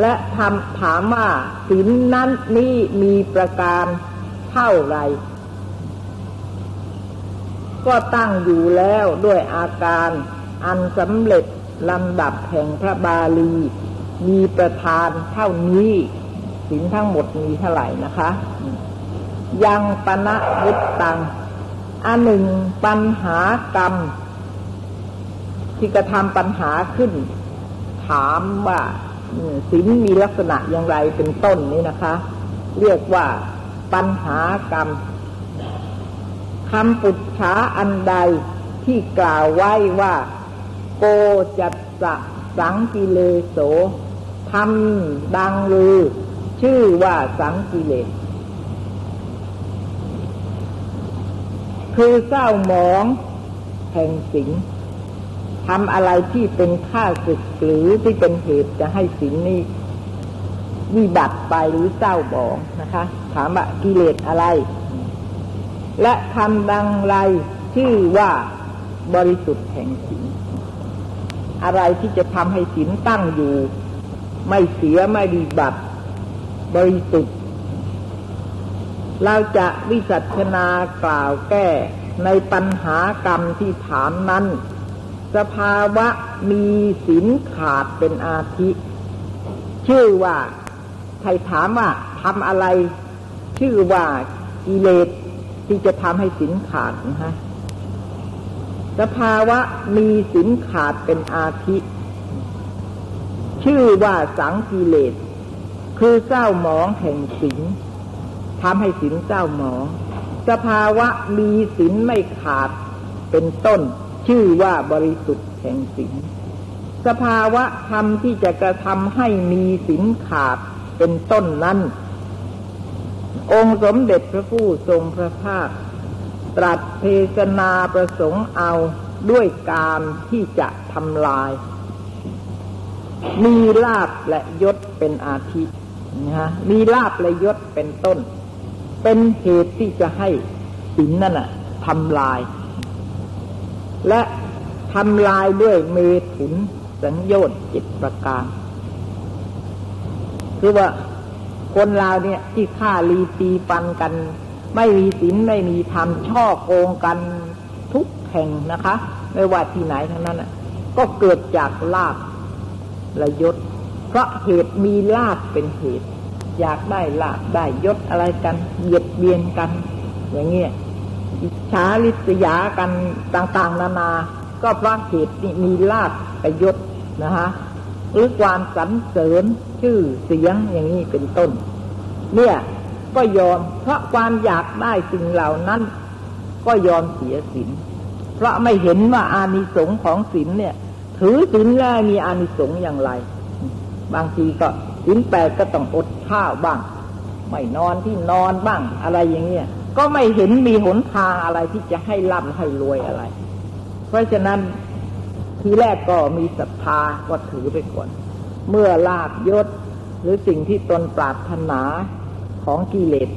และทำถามว่าศีลนั้นนี้มีประการเท่าไร ก็ตั้งอยู่แล้วด้วยอาการอันสำเร็จลำดับแห่งพระบาลี มีประธานเท่านี้สินทั้งหมดมีเท่าไหร่นะคะ ยังปณะวุตตังอันหนึ่งปัญหากรรม ที่กระทำปัญหาขึ้น ถามว่าสินมีลักษณะอย่างไรเป็นต้นนี้นะคะ เรียกว่าปัญหากรรม คำปุจฉาอันใดที่กล่าวไว้ว่า โกจัตสะสังกิเลโสทำดังลือ ชื่อว่าสังกิเลส คือเศร้าหมองแห่งสิงทำอะไรที่เป็นข้าศึกหรือที่เป็นเหตุจะให้สิงนี้วิบัติไปหรือเศร้าหมองนะคะ ถามว่ากิเลสอะไร และทำดังไรชื่อว่าบริสุทธิ์แห่งสิงอะไรที่จะทำให้สินตั้งอยู่ ไม่เสียไม่ดีบัตบริสุทธิ์เราจะวิจัชนากล่าวแก้ในปัญหากรรมที่ถามนั้น สภาวะมีสินขาดเป็นอาทิ ชื่อว่าใครถามว่าทำอะไร ชื่อว่ากิเลส ที่จะทำให้สินขาดนะฮะสภาวะมีสินขาดเป็นอาทิ ชื่อว่าสังกิเลส คือเศร้าหมองแห่งสินทำให้สินเศร้าหมอง สภาวะมีสินไม่ขาดเป็นต้น ชื่อว่าบริสุทธิ์แห่งสินสภาวะธรรมที่จะกระทำให้มีสินขาดเป็นต้นนั้น องค์สมเด็จพระผู้ทรงพระภาค ตรัสเทศนาประสงค์เอาด้วยการที่จะทำลาย มีลาบและยศเป็นอาทินะฮะมีลาบและยศเป็นต้น เป็นเหตุที่จะให้สินนั่นน่ะทำลาย และทำลายด้วยเมถุนสัญญชน์จิตประการ คือว่า คนเราเนี่ย ที่ฆ่าลีตีปันกัน ไม่มีศีลไม่มีธรรมช่อโกงกันทุกแห่งนะคะ ไม่ว่าที่ไหนทั้งนั้นก็เกิดจากลาบและยศ เพราะเหตุมีลาบเป็นเหตุ อยากได้ลาบได้ยศอะไรกันเหยียดเบียนกัน อย่างเงี้ยอิจฉาริษยากันต่างๆ นานา ก็เพราะเหตุมีลาบกับยศนะคะ หรือความสรรเสริญชื่อเสียงอย่างนี้เป็นต้น เนี่ยก็ยอมเพราะความอยากได้สิ่งเหล่านั้น ก็ยอมเสียสินเพราะไม่เห็นว่าอานิสงส์ของศีลเนี่ย ถือศีลแล้วมีอานิสงส์อย่างไร บางทีก็ศีลแปดก็ต้องอดข้าวบ้าง ไม่นอนที่นอนบ้างอะไรอย่างเงี้ยก็ไม่เห็นมีหนทางอะไรที่จะให้ร่ำให้รวยอะไร เพราะฉะนั้น ทีแรกก็มีศรัทธาก็ถือไปก่อน เมื่อลาบยศหรือสิ่งที่ตนปรารถนาของกิเลส